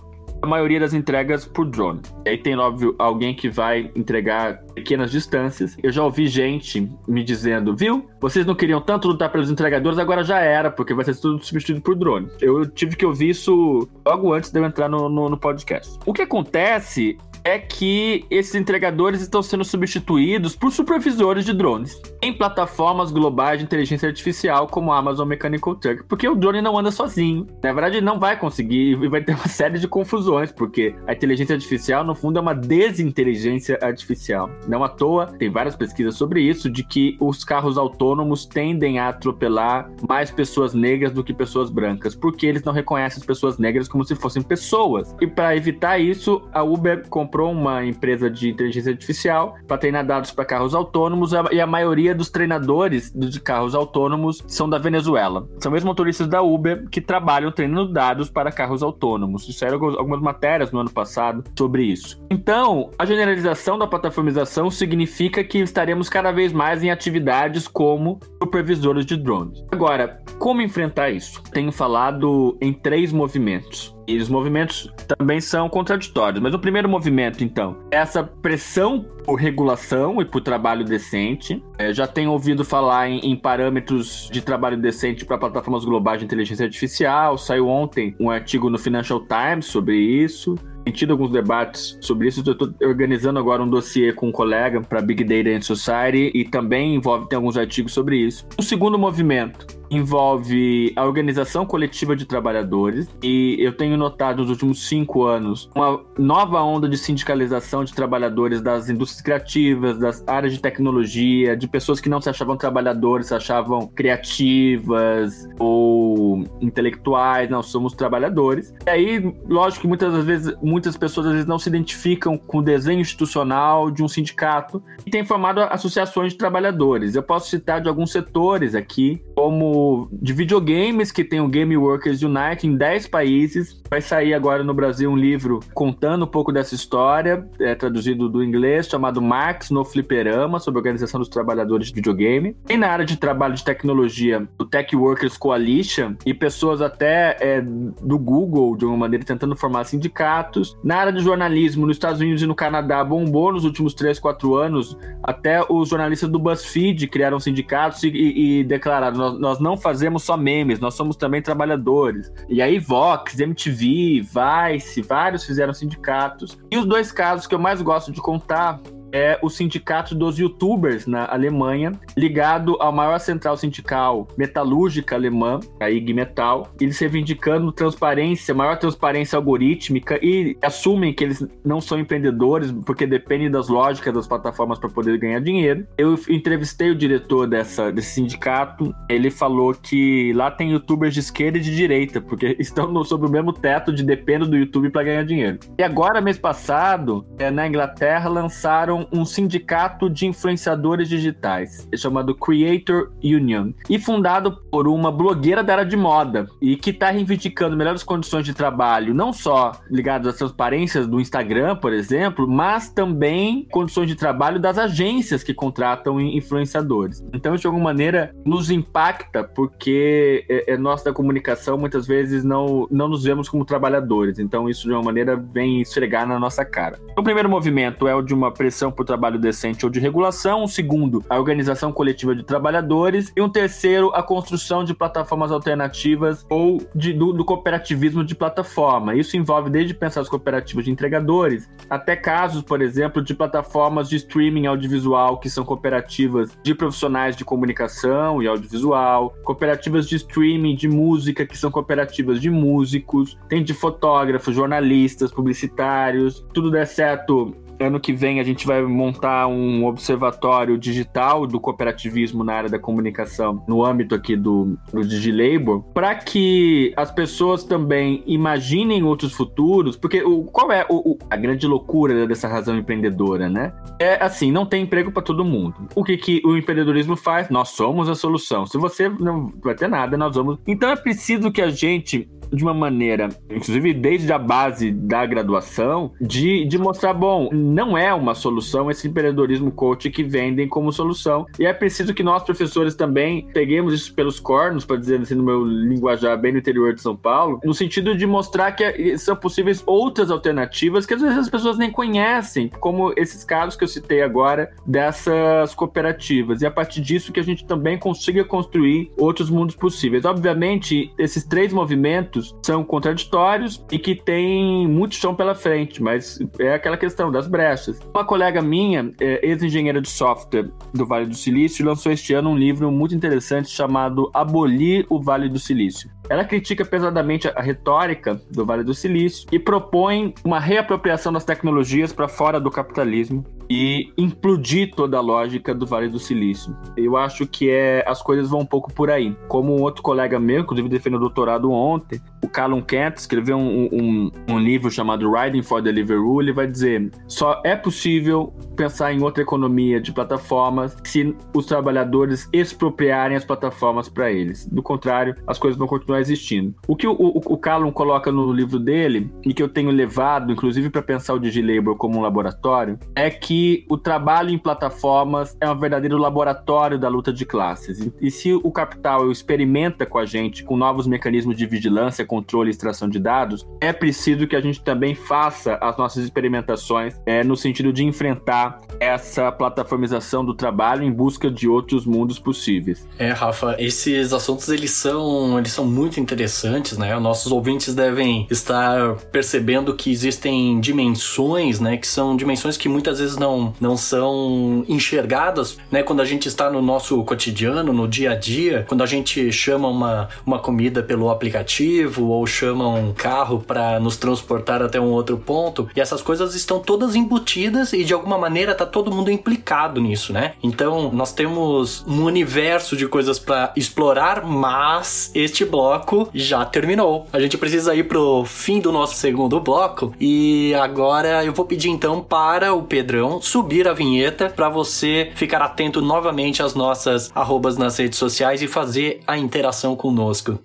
a maioria das entregas por drone. E aí tem, óbvio, alguém que vai entregar pequenas distâncias. Eu já ouvi gente me dizendo, viu? Vocês não queriam tanto lutar pelos entregadores, agora já era, porque vai ser tudo substituído por drone. Eu tive que ouvir isso logo antes de eu entrar no, no, no podcast. O que acontece é que esses entregadores estão sendo substituídos por supervisores de drones em plataformas globais de inteligência artificial como a Amazon Mechanical Turk, porque o drone não anda sozinho. Na verdade, não vai conseguir e vai ter uma (laughs) série de confusões, porque a inteligência artificial, no fundo, é uma desinteligência artificial. Não à toa, tem várias pesquisas sobre isso, de que os carros autônomos tendem a atropelar mais pessoas negras do que pessoas brancas, porque eles não reconhecem as pessoas negras como se fossem pessoas. E para evitar isso, a Uber comprou uma empresa de inteligência artificial para treinar dados para carros autônomos e a maioria dos treinadores de carros autônomos são da Venezuela. São mesmo motoristas da Uber que trabalham treinando dados para carros autônomos. Isso eram algumas matérias no ano passado sobre isso. Então, a generalização da plataformização significa que estaremos cada vez mais em atividades como supervisores de drones. Agora, como enfrentar isso? Tenho falado em três movimentos. E os movimentos também são contraditórios. Mas o primeiro movimento, então, é essa pressão por regulação e por trabalho decente. É, já tenho ouvido falar em, em parâmetros de trabalho decente para plataformas globais de inteligência artificial. Saiu ontem um artigo no Financial Times sobre isso tido alguns debates sobre isso. Eu estou organizando agora um dossiê com um colega para Big Data and Society e também envolve tem alguns artigos sobre isso. O segundo movimento envolve a organização coletiva de trabalhadores e eu tenho notado nos últimos cinco anos uma nova onda de sindicalização de trabalhadores das indústrias criativas, das áreas de tecnologia, de pessoas que não se achavam trabalhadores, se achavam criativas ou intelectuais, não, somos trabalhadores. E aí, lógico que muitas das vezes, muitas pessoas às vezes não se identificam com o desenho institucional de um sindicato e tem formado associações de trabalhadores. Eu posso citar de alguns setores aqui, como de videogames, que tem o Game Workers Unite em 10 países. Vai sair agora no Brasil um livro contando um pouco dessa história, é, traduzido do inglês, chamado Marx no Fliperama, sobre a organização dos trabalhadores de videogame. Tem na área de trabalho de tecnologia o Tech Workers Coalition e pessoas até é, do Google, de uma maneira, tentando formar sindicatos. Na área de jornalismo, nos Estados Unidos e no Canadá, bombou nos últimos 3, 4 anos. Até os jornalistas do BuzzFeed criaram sindicatos e, e, e declararam: nós, nós não fazemos só memes, nós somos também trabalhadores. E aí Vox, MTV, Vice, vários fizeram sindicatos. E os dois casos que eu mais gosto de contar é o Sindicato dos Youtubers na Alemanha, ligado à maior central sindical metalúrgica alemã, a IG Metal. Eles reivindicando transparência, maior transparência algorítmica e assumem que eles não são empreendedores porque dependem das lógicas das plataformas para poder ganhar dinheiro. Eu entrevistei o diretor dessa, desse sindicato, ele falou que lá tem youtubers de esquerda e de direita, porque (laughs) estão no, sob o mesmo teto de dependo do YouTube para ganhar dinheiro. E agora, mês passado, é, na Inglaterra, lançaram um sindicato de influenciadores digitais, chamado Creator Union, e fundado por uma blogueira da área de moda, e que está reivindicando melhores condições de trabalho, não só ligadas às transparências do Instagram, por exemplo, mas também condições de trabalho das agências que contratam influenciadores. Então, de alguma maneira, nos impacta, porque é, é nós da comunicação muitas vezes não, não nos vemos como trabalhadores. Então, isso de uma maneira vem esfregar na nossa cara. O primeiro movimento é o de uma pressão por trabalho decente ou de regulação, um segundo, a organização coletiva de trabalhadores, e um terceiro, a construção de plataformas alternativas ou de, do, do cooperativismo de plataforma. Isso envolve desde pensar as cooperativas de entregadores, até casos, por exemplo, de plataformas de streaming audiovisual, que são cooperativas de profissionais de comunicação e audiovisual, cooperativas de streaming de música, que são cooperativas de músicos, tem de fotógrafos, jornalistas, publicitários, tudo der certo Ano que vem a gente vai montar um observatório digital do cooperativismo na área da comunicação, no âmbito aqui do, do DigiLabor, para que as pessoas também imaginem outros futuros, porque o, qual é o, o, a grande loucura dessa razão empreendedora, né? É assim, não tem emprego para todo mundo. O que, que o empreendedorismo faz? Nós somos a solução. Se você não vai ter nada, nós vamos. Então é preciso que a gente de uma maneira, inclusive desde a base da graduação, de, de mostrar, bom, não é uma solução esse empreendedorismo coach que vendem como solução. E é preciso que nós, professores, também peguemos isso pelos cornos, para dizer assim, no meu linguajar bem no interior de São Paulo, no sentido de mostrar que são possíveis outras alternativas que às vezes as pessoas nem conhecem, como esses casos que eu citei agora dessas cooperativas. E a partir disso que a gente também consiga construir outros mundos possíveis. Obviamente, esses três movimentos são contraditórios e que tem muito chão pela frente, mas é aquela questão das brechas. Uma colega minha, é, ex-engenheira de software do Vale do Silício, lançou este ano um livro muito interessante chamado Abolir o Vale do Silício. Ela critica pesadamente a retórica do Vale do Silício e propõe uma reapropriação das tecnologias para fora do capitalismo e implodir toda a lógica do Vale do Silício. Eu acho que é, as coisas vão um pouco por aí. Como um outro colega meu, inclusive defendeu o doutorado ontem, o Callum Kent, escreveu um, um, um livro chamado Riding for Deliveroo, ele vai dizer só é possível pensar em outra economia de plataformas se os trabalhadores expropriarem as plataformas para eles. Do contrário, as coisas vão continuar existindo. O que o, o, o Callum coloca no livro dele, e que eu tenho levado, inclusive para pensar o DigiLabor como um laboratório, é que o trabalho em plataformas é um verdadeiro laboratório da luta de classes. E se o capital experimenta com a gente, com novos mecanismos de vigilância, controle e extração de dados, é preciso que a gente também faça as nossas experimentações é, no sentido de enfrentar essa plataformização do trabalho em busca de outros mundos possíveis. É, Rafa, esses assuntos eles são, eles são muito interessantes, né? Nossos ouvintes devem estar percebendo que existem dimensões, né, que são dimensões que muitas vezes não, não são enxergadas, né, quando a gente está no nosso cotidiano, no dia a dia, quando a gente chama uma, uma comida pelo aplicativo ou chama um carro para nos transportar até um outro ponto, e essas coisas estão todas embutidas e de alguma maneira tá todo mundo implicado nisso, né? Então, nós temos um universo de coisas para explorar, mas este bloco já terminou. A gente precisa ir pro fim do nosso segundo bloco e agora eu vou pedir então para o Pedrão subir a vinheta para você ficar atento novamente às nossas arrobas nas redes sociais e fazer a interação conosco.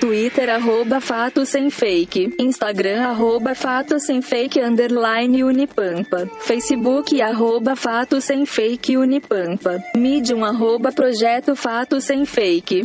Twitter, arroba Fato Sem Fake. Instagram, arroba Fato Sem Fake, underline Unipampa. Facebook, arroba Fato Sem Fake Unipampa. Medium, arroba Projeto Fato Sem Fake.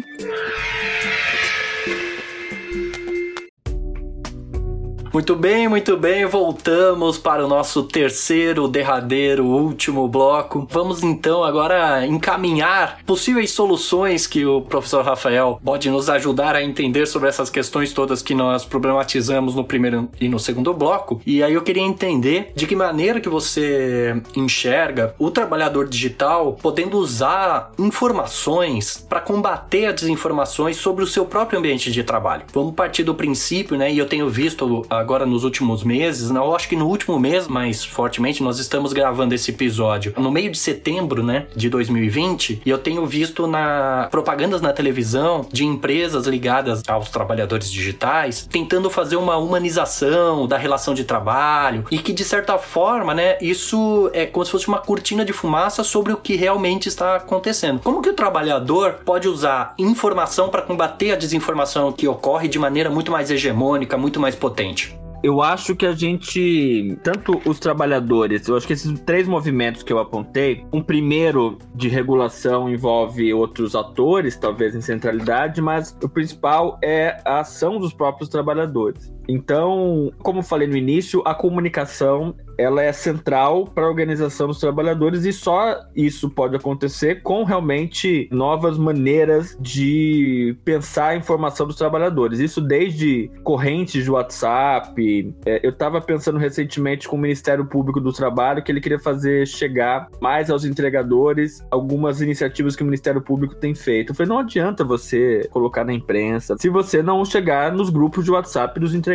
Muito bem, muito bem, voltamos para o nosso terceiro, derradeiro, último bloco. Vamos então agora encaminhar possíveis soluções que o professor Rafael pode nos ajudar a entender sobre essas questões todas que nós problematizamos no primeiro e no segundo bloco. E aí eu queria entender de que maneira que você enxerga o trabalhador digital podendo usar informações para combater as desinformações sobre o seu próprio ambiente de trabalho. Vamos partir do princípio, né? E eu tenho visto a agora nos últimos meses, não, acho que no último mês mais fortemente, nós estamos gravando esse episódio no meio de setembro, né, de 2020, e eu tenho visto na propagandas na televisão de empresas ligadas aos trabalhadores digitais tentando fazer uma humanização da relação de trabalho e que de certa forma, né, isso é como se fosse uma cortina de fumaça sobre o que realmente está acontecendo. Como que o trabalhador pode usar informação para combater a desinformação que ocorre de maneira muito mais hegemônica, muito mais potente? Eu acho que a gente, tanto os trabalhadores, eu acho que esses três movimentos que eu apontei, um primeiro de regulação envolve outros atores, talvez em centralidade, mas o principal é a ação dos próprios trabalhadores. Então, como falei no início, a comunicação ela é central para a organização dos trabalhadores e só isso pode acontecer com realmente novas maneiras de pensar a informação dos trabalhadores. Isso desde correntes de WhatsApp. É, eu estava pensando recentemente com o Ministério Público do Trabalho que ele queria fazer chegar mais aos entregadores algumas iniciativas que o Ministério Público tem feito. Eu falei, não adianta você colocar na imprensa se você não chegar nos grupos de WhatsApp dos entregadores.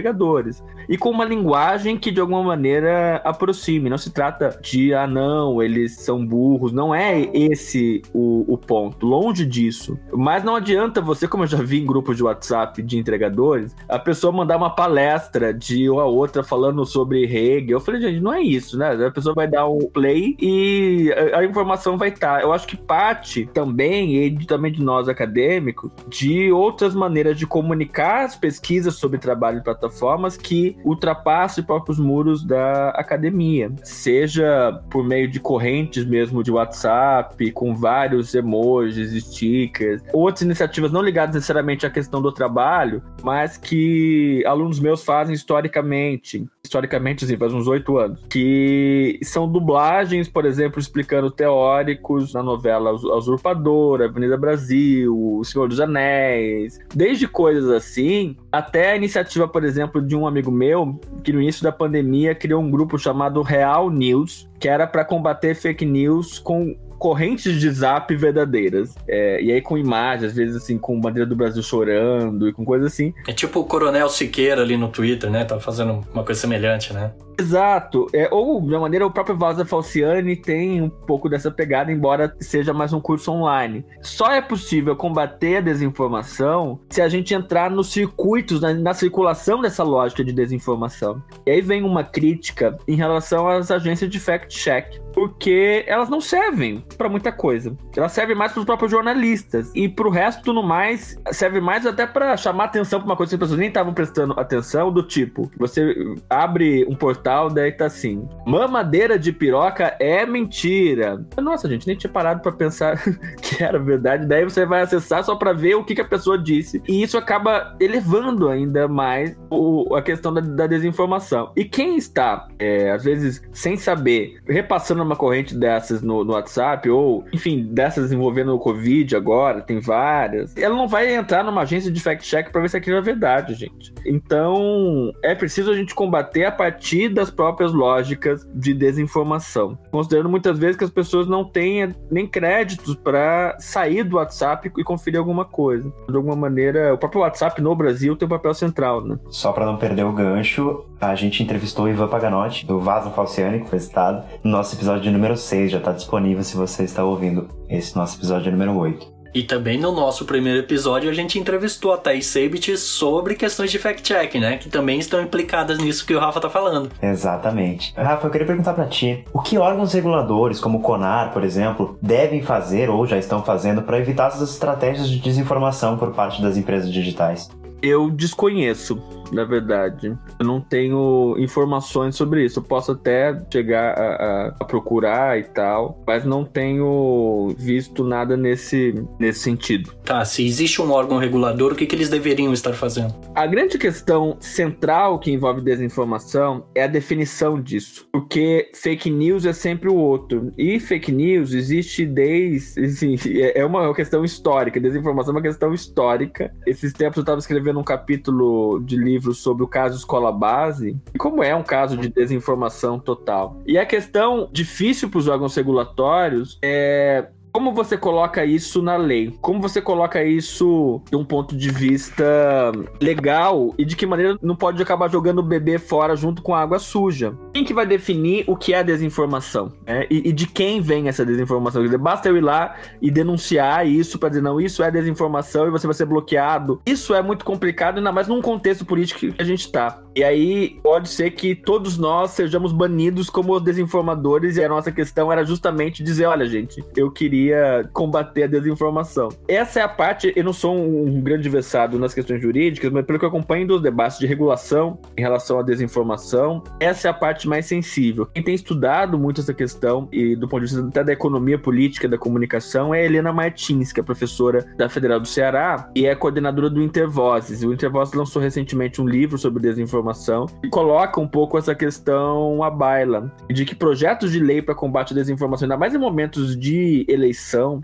E com uma linguagem que de alguma maneira aproxime. Não se trata de, ah, não, eles são burros. Não é esse o, o ponto. Longe disso. Mas não adianta você, como eu já vi em grupos de WhatsApp de entregadores, a pessoa mandar uma palestra de uma outra falando sobre Hegel. Eu falei, gente, não é isso, né? A pessoa vai dar um play e a, a informação vai estar. Tá. Eu acho que parte também, e também de nós acadêmicos, de outras maneiras de comunicar as pesquisas sobre trabalho plataformas que ultrapassem os próprios muros da academia. Seja por meio de correntes mesmo de WhatsApp, com vários emojis, stickers, outras iniciativas não ligadas necessariamente à questão do trabalho, mas que alunos meus fazem historicamente, historicamente, assim, faz uns oito anos, que são dublagens, por exemplo, explicando teóricos na novela Usurpador, Avenida Brasil, O Senhor dos Anéis, desde coisas assim, até a iniciativa, por exemplo, de um amigo meu, que no início da pandemia criou um grupo chamado Real News, que era para combater fake news com correntes de zap verdadeiras. É, e aí com imagens, às vezes assim, com bandeira do Brasil chorando e com coisa assim. É tipo o Coronel Siqueira ali no Twitter, né? Tá fazendo uma coisa semelhante, né? Exato. É, ou, de uma maneira, o próprio Valsa Falciani tem um pouco dessa pegada, embora seja mais um curso online. Só é possível combater a desinformação se a gente entrar nos circuitos, na, na circulação dessa lógica de desinformação. E aí vem uma crítica em relação às agências de fact-check, porque elas não servem para muita coisa. Elas servem mais para os próprios jornalistas. E para o resto, tudo mais, serve mais até para chamar atenção para uma coisa que as pessoas nem estavam prestando atenção, do tipo, você abre um portal tal, daí tá assim: mamadeira de piroca é mentira. Nossa, gente, nem tinha parado para pensar (laughs) que era verdade. Daí você vai acessar só para ver o que, que, a pessoa disse. E isso acaba elevando ainda mais o, a questão da, da, desinformação. E quem está, é, às vezes, sem saber, repassando uma corrente dessas no, no WhatsApp, ou, enfim, dessas envolvendo o Covid agora, tem várias, ela não vai entrar numa agência de fact-check para ver se aquilo é verdade, gente. Então, é preciso a gente combater a partir das próprias lógicas de desinformação. Considerando muitas vezes que as pessoas não têm nem créditos para sair do WhatsApp e conferir alguma coisa. De alguma maneira, o próprio WhatsApp no Brasil tem um papel central, né? Só para não perder o gancho, a gente entrevistou o Ivan Paganotti, do Vaso Falciani, que foi citado, no nosso episódio número 6, já está disponível se você está ouvindo esse nosso episódio número 8. E também no nosso primeiro episódio a gente entrevistou a Thais Sabit sobre questões de fact-check, né? Que também estão implicadas nisso que o Rafa tá falando. Exatamente. Rafa, eu queria perguntar para ti, o que órgãos reguladores, como o CONAR, por exemplo, devem fazer ou já estão fazendo para evitar essas estratégias de desinformação por parte das empresas digitais? Eu desconheço, na verdade. Eu não tenho informações sobre isso. Eu posso até chegar a, a, procurar e tal, mas não tenho visto nada nesse, nesse sentido. Tá, se existe um órgão regulador, o que, que eles deveriam estar fazendo? A grande questão central que envolve desinformação é a definição disso. Porque fake news é sempre o outro. E fake news existe desde. Assim, (laughs) é uma questão histórica. Desinformação é uma questão histórica. Esses tempos eu estava escrevendo escrevendo um capítulo de livro sobre o caso Escola Base, e como é um caso de desinformação total. E a questão difícil para os órgãos regulatórios é como você coloca isso na lei? Como você coloca isso de um ponto de vista legal e de que maneira não pode acabar jogando o bebê fora junto com a água suja? Quem que vai definir o que é desinformação? É, e, e, de quem vem essa desinformação? Dizer, basta eu ir lá e denunciar isso para dizer, não, isso é desinformação e você vai ser bloqueado. Isso é muito complicado, ainda mais num contexto político que a gente tá. E aí pode ser que todos nós sejamos banidos como desinformadores e a nossa questão era justamente dizer, olha, gente, eu queria queria combater a desinformação. Essa é a parte, eu não sou um, grande versado nas questões jurídicas, mas pelo que eu acompanho dos debates de regulação em relação à desinformação, essa é a parte mais sensível. Quem tem estudado muito essa questão, e do ponto de vista até da economia política da comunicação, é a Helena Martins, que é professora da Federal do Ceará e é coordenadora do Intervozes. O Intervozes lançou recentemente um livro sobre desinformação e coloca um pouco essa questão à baila, de que projetos de lei para combate à desinformação, ainda mais em momentos de eleição,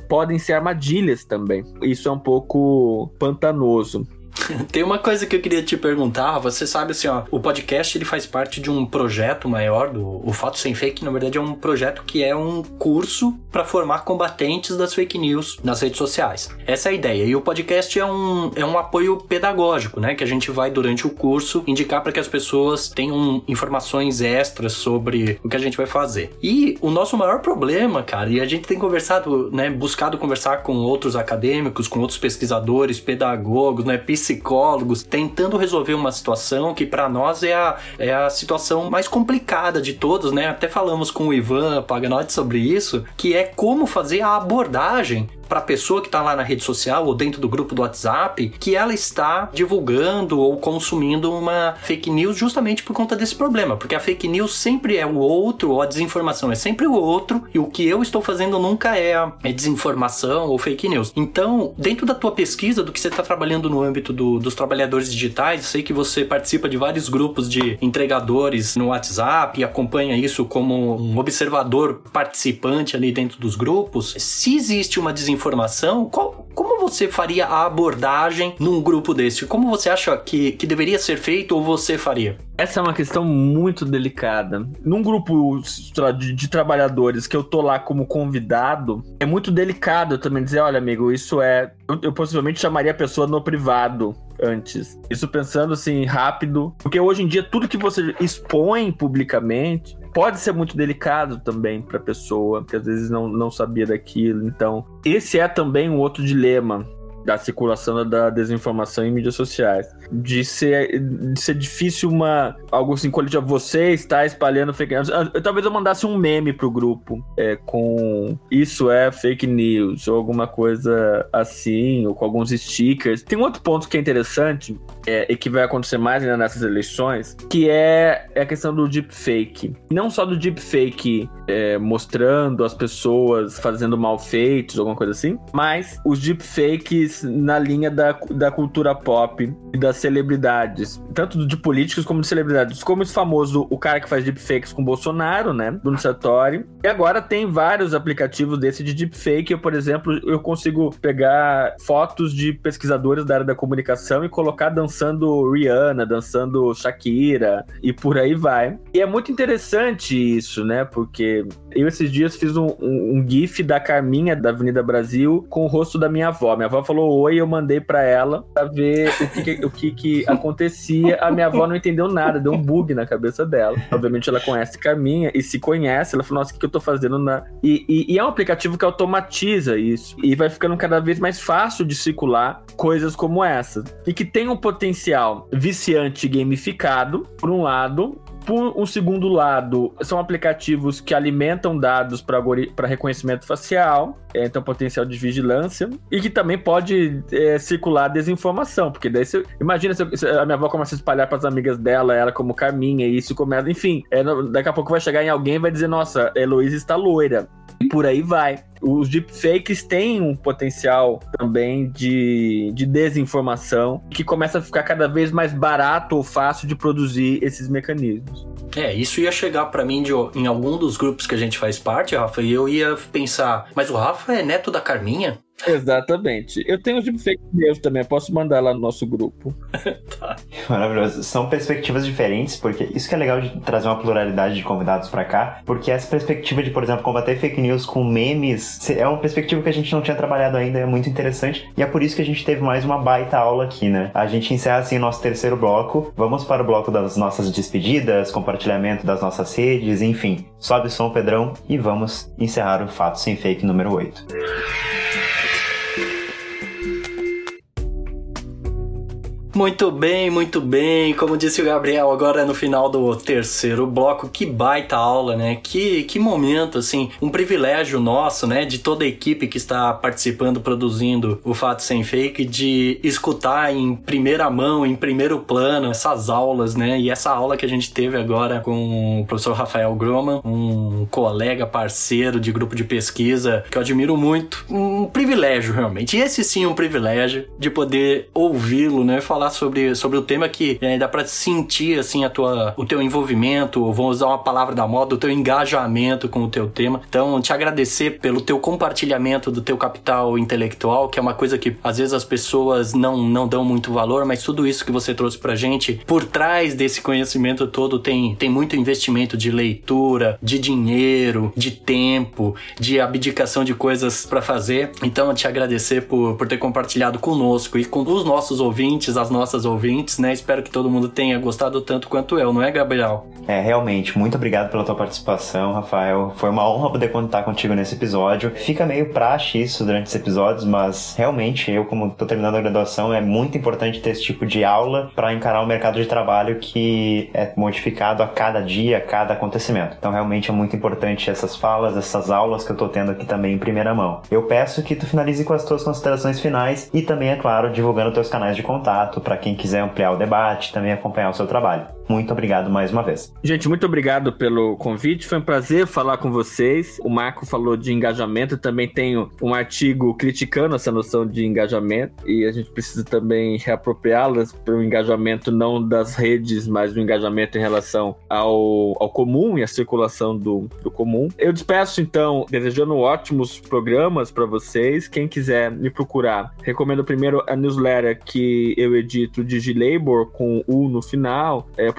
podem ser armadilhas também. Isso é um pouco pantanoso. (laughs) Tem uma coisa que eu queria te perguntar, você sabe assim, ó, o podcast ele faz parte de um projeto maior do o Fato Sem Fake, na verdade é um projeto que é um curso para formar combatentes das fake news nas redes sociais. Essa é a ideia. E o podcast é um, é um apoio pedagógico, né, que a gente vai durante o curso indicar para que as pessoas tenham informações extras sobre o que a gente vai fazer. E o nosso maior problema, cara, e a gente tem conversado, né, buscado conversar com outros acadêmicos, com outros pesquisadores, pedagogos, né, psicólogos tentando resolver uma situação que para nós é a, é a situação mais complicada de todos, né? Até falamos com o Ivan Paganotti sobre isso, que é como fazer a abordagem para a pessoa que está lá na rede social ou dentro do grupo do WhatsApp que ela está divulgando ou consumindo uma fake news justamente por conta desse problema, porque a fake news sempre é o outro, ou a desinformação é sempre o outro, e o que eu estou fazendo nunca é, é desinformação ou fake news. Então, dentro da tua pesquisa, do que você está trabalhando no âmbito do, dos trabalhadores digitais, sei que você participa de vários grupos de entregadores no WhatsApp e acompanha isso como um observador participante ali dentro dos grupos. Se existe uma desinformação informação, qual, como você faria a abordagem num grupo desse? Como você acha que, que deveria ser feito ou você faria? Essa é uma questão muito delicada. Num grupo de, de, trabalhadores que eu tô lá como convidado, é muito delicado também dizer, olha, amigo, isso é. Eu, eu possivelmente chamaria a pessoa no privado antes. Isso pensando assim, rápido. Porque hoje em dia, tudo que você expõe publicamente pode ser muito delicado também para a pessoa, que às vezes não, não sabia daquilo. Então, esse é também um outro dilema da circulação da desinformação em mídias sociais. De ser, de ser difícil uma algo assim coletivo, você está espalhando fake news. Ah, talvez eu mandasse um meme pro grupo é, com isso é fake news, ou alguma coisa assim, ou com alguns stickers. Tem um outro ponto que é interessante, é, e que vai acontecer mais ainda nessas eleições, que é, é a questão do deepfake. Não só do deepfake é, mostrando as pessoas fazendo mal feitos, alguma coisa assim, mas os deepfakes na linha da, da cultura pop e das celebridades, tanto de políticos como de celebridades. Como esse famoso, o cara que faz deepfakes com Bolsonaro, né, Bruno Sartori. E agora tem vários aplicativos desse de deepfake. Eu, por exemplo, eu consigo pegar fotos de pesquisadores da área da comunicação e colocar dançando Rihanna, dançando Shakira e por aí vai. E é muito interessante isso, né? Porque eu esses dias fiz um, um, um gif da Carminha da Avenida Brasil com o rosto da minha avó. Minha avó falou oi, eu mandei para ela pra ver o que, o que, que (laughs) acontecia. A minha avó não entendeu nada, deu um bug na cabeça dela. Obviamente ela conhece Carminha e se conhece. Ela falou, nossa, o que, que eu tô fazendo na. E, e, e é um aplicativo que automatiza isso. E vai ficando cada vez mais fácil de circular coisas como essa. E que tem um potencial viciante gamificado, por um lado, por um segundo lado, são aplicativos que alimentam dados para reconhecimento facial, é, então potencial de vigilância, e que também pode é, circular desinformação, porque daí você. Imagina se, se a minha avó começa a espalhar para as amigas dela, ela como Carminha, e isso começa. Enfim, é, daqui a pouco vai chegar em alguém e vai dizer: Nossa, Heloísa está loira. E por aí vai. Os deepfakes têm um potencial também de, de desinformação que começa a ficar cada vez mais barato ou fácil de produzir esses mecanismos. É, isso ia chegar para mim de, em algum dos grupos que a gente faz parte, Rafa, e eu ia pensar, mas o Rafa é neto da Carminha? Exatamente. Eu tenho um fake news também, posso mandar lá no nosso grupo. (laughs) tá. Maravilhoso. São perspectivas diferentes, porque isso que é legal de trazer uma pluralidade de convidados para cá, porque essa perspectiva de, por exemplo, combater fake news com memes é uma perspectiva que a gente não tinha trabalhado ainda, é muito interessante, e é por isso que a gente teve mais uma baita aula aqui, né? A gente encerra assim o nosso terceiro bloco. Vamos para o bloco das nossas despedidas, compartilhamento das nossas redes, enfim. Sobe o som, Pedrão, e vamos encerrar o Fato Sem Fake número 8. Muito bem, muito bem. Como disse o Gabriel, agora no final do terceiro bloco, que baita aula, né? Que, que momento, assim, um privilégio nosso, né? De toda a equipe que está participando, produzindo o Fato Sem Fake, de escutar em primeira mão, em primeiro plano, essas aulas, né? E essa aula que a gente teve agora com o professor Rafael Groman, um colega, parceiro de grupo de pesquisa que eu admiro muito. Um privilégio, realmente. E esse sim, um privilégio de poder ouvi-lo, né? Falar falar sobre, sobre o tema que é, dá para sentir assim a tua, o teu envolvimento, vamos usar uma palavra da moda, o teu engajamento com o teu tema. Então, te agradecer pelo teu compartilhamento do teu capital intelectual, que é uma coisa que às vezes as pessoas não, não dão muito valor, mas tudo isso que você trouxe pra gente, por trás desse conhecimento todo tem, tem muito investimento de leitura, de dinheiro, de tempo, de abdicação de coisas para fazer. Então, te agradecer por, por ter compartilhado conosco e com os nossos ouvintes, as nossas ouvintes, né? Espero que todo mundo tenha gostado tanto quanto eu, não é, Gabriel? É, realmente, muito obrigado pela tua participação, Rafael. Foi uma honra poder contar contigo nesse episódio. Fica meio praxe isso durante os episódios, mas realmente, eu, como tô terminando a graduação, é muito importante ter esse tipo de aula para encarar o mercado de trabalho que é modificado a cada dia, a cada acontecimento. Então, realmente é muito importante essas falas, essas aulas que eu tô tendo aqui também em primeira mão. Eu peço que tu finalize com as tuas considerações finais e também, é claro, divulgando teus canais de contato para quem quiser ampliar o debate, também acompanhar o seu trabalho. Muito obrigado mais uma vez. Gente, muito obrigado pelo convite. Foi um prazer falar com vocês. O Marco falou de engajamento. Também tenho um artigo criticando essa noção de engajamento e a gente precisa também reapropriá-las para o engajamento não das redes, mas do engajamento em relação ao, ao comum e à circulação do, do comum. Eu despeço então, desejando ótimos programas para vocês. Quem quiser me procurar, recomendo primeiro a newsletter que eu edito Digilabor com U no final. É,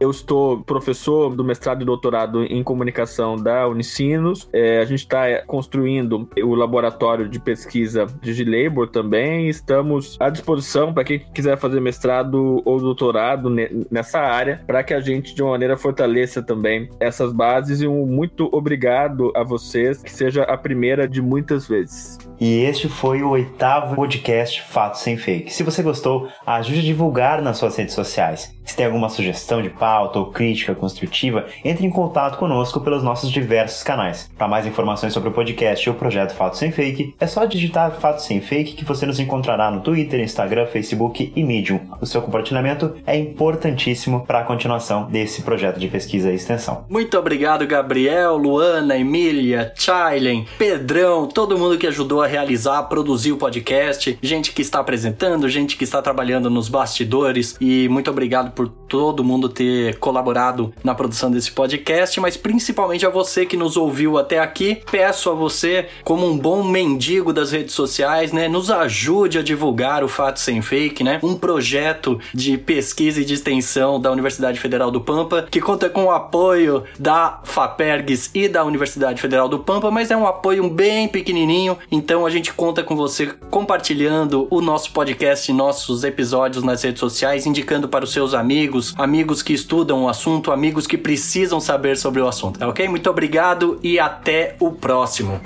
Eu estou professor do mestrado e doutorado em comunicação da Unicinos. É, a gente está construindo o laboratório de pesquisa Digilabor também. Estamos à disposição para quem quiser fazer mestrado ou doutorado nessa área, para que a gente, de uma maneira, fortaleça também essas bases. E um muito obrigado a vocês, que seja a primeira de muitas vezes. E este foi o oitavo podcast Fatos Sem Fake. Se você gostou, ajude a divulgar nas suas redes sociais. Se tem alguma sugestão de pauta ou crítica construtiva, entre em contato conosco pelos nossos diversos canais. Para mais informações sobre o podcast e o projeto Fatos Sem Fake, é só digitar Fatos Sem Fake que você nos encontrará no Twitter, Instagram, Facebook e Medium. O seu compartilhamento é importantíssimo para a continuação desse projeto de pesquisa e extensão. Muito obrigado, Gabriel, Luana, Emília, Chailen, Pedrão, todo mundo que ajudou a realizar, produzir o podcast, gente que está apresentando, gente que está trabalhando nos bastidores e muito obrigado por todo mundo ter colaborado na produção desse podcast, mas principalmente a você que nos ouviu até aqui. Peço a você, como um bom mendigo das redes sociais, né, nos ajude a divulgar o Fato Sem Fake, né? Um projeto de pesquisa e de extensão da Universidade Federal do Pampa, que conta com o apoio da FAPERGS e da Universidade Federal do Pampa, mas é um apoio bem pequenininho, então a gente conta com você compartilhando o nosso podcast, nossos episódios nas redes sociais, indicando para os seus amigos, amigos que estudam o assunto, amigos que precisam saber sobre o assunto. Tá ok? Muito obrigado e até o próximo.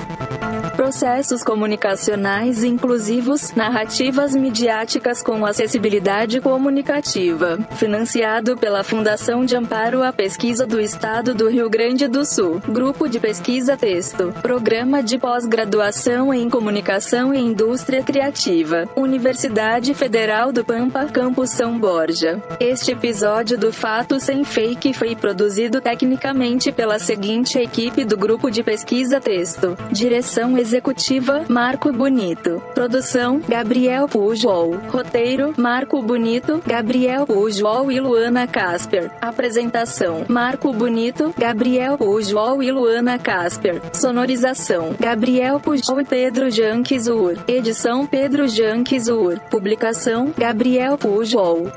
Processos comunicacionais inclusivos, narrativas midiáticas com acessibilidade comunicativa. Financiado pela Fundação de Amparo à Pesquisa do Estado do Rio Grande do Sul. Grupo de Pesquisa Texto. Programa de Pós-Graduação em Comunicação e Indústria Criativa. Universidade Federal do Pampa, Campus São Borja. Este episódio do Fato Sem Fake foi produzido tecnicamente pela seguinte equipe do Grupo de Pesquisa Texto. Direção Executiva, Marco Bonito. Produção, Gabriel Pujol. Roteiro, Marco Bonito, Gabriel Pujol e Luana Casper. Apresentação, Marco Bonito, Gabriel Pujol e Luana Casper. Sonorização, Gabriel Pujol e Pedro Janquizur. Edição Pedro Janquizur. Publicação, Gabriel Pujol.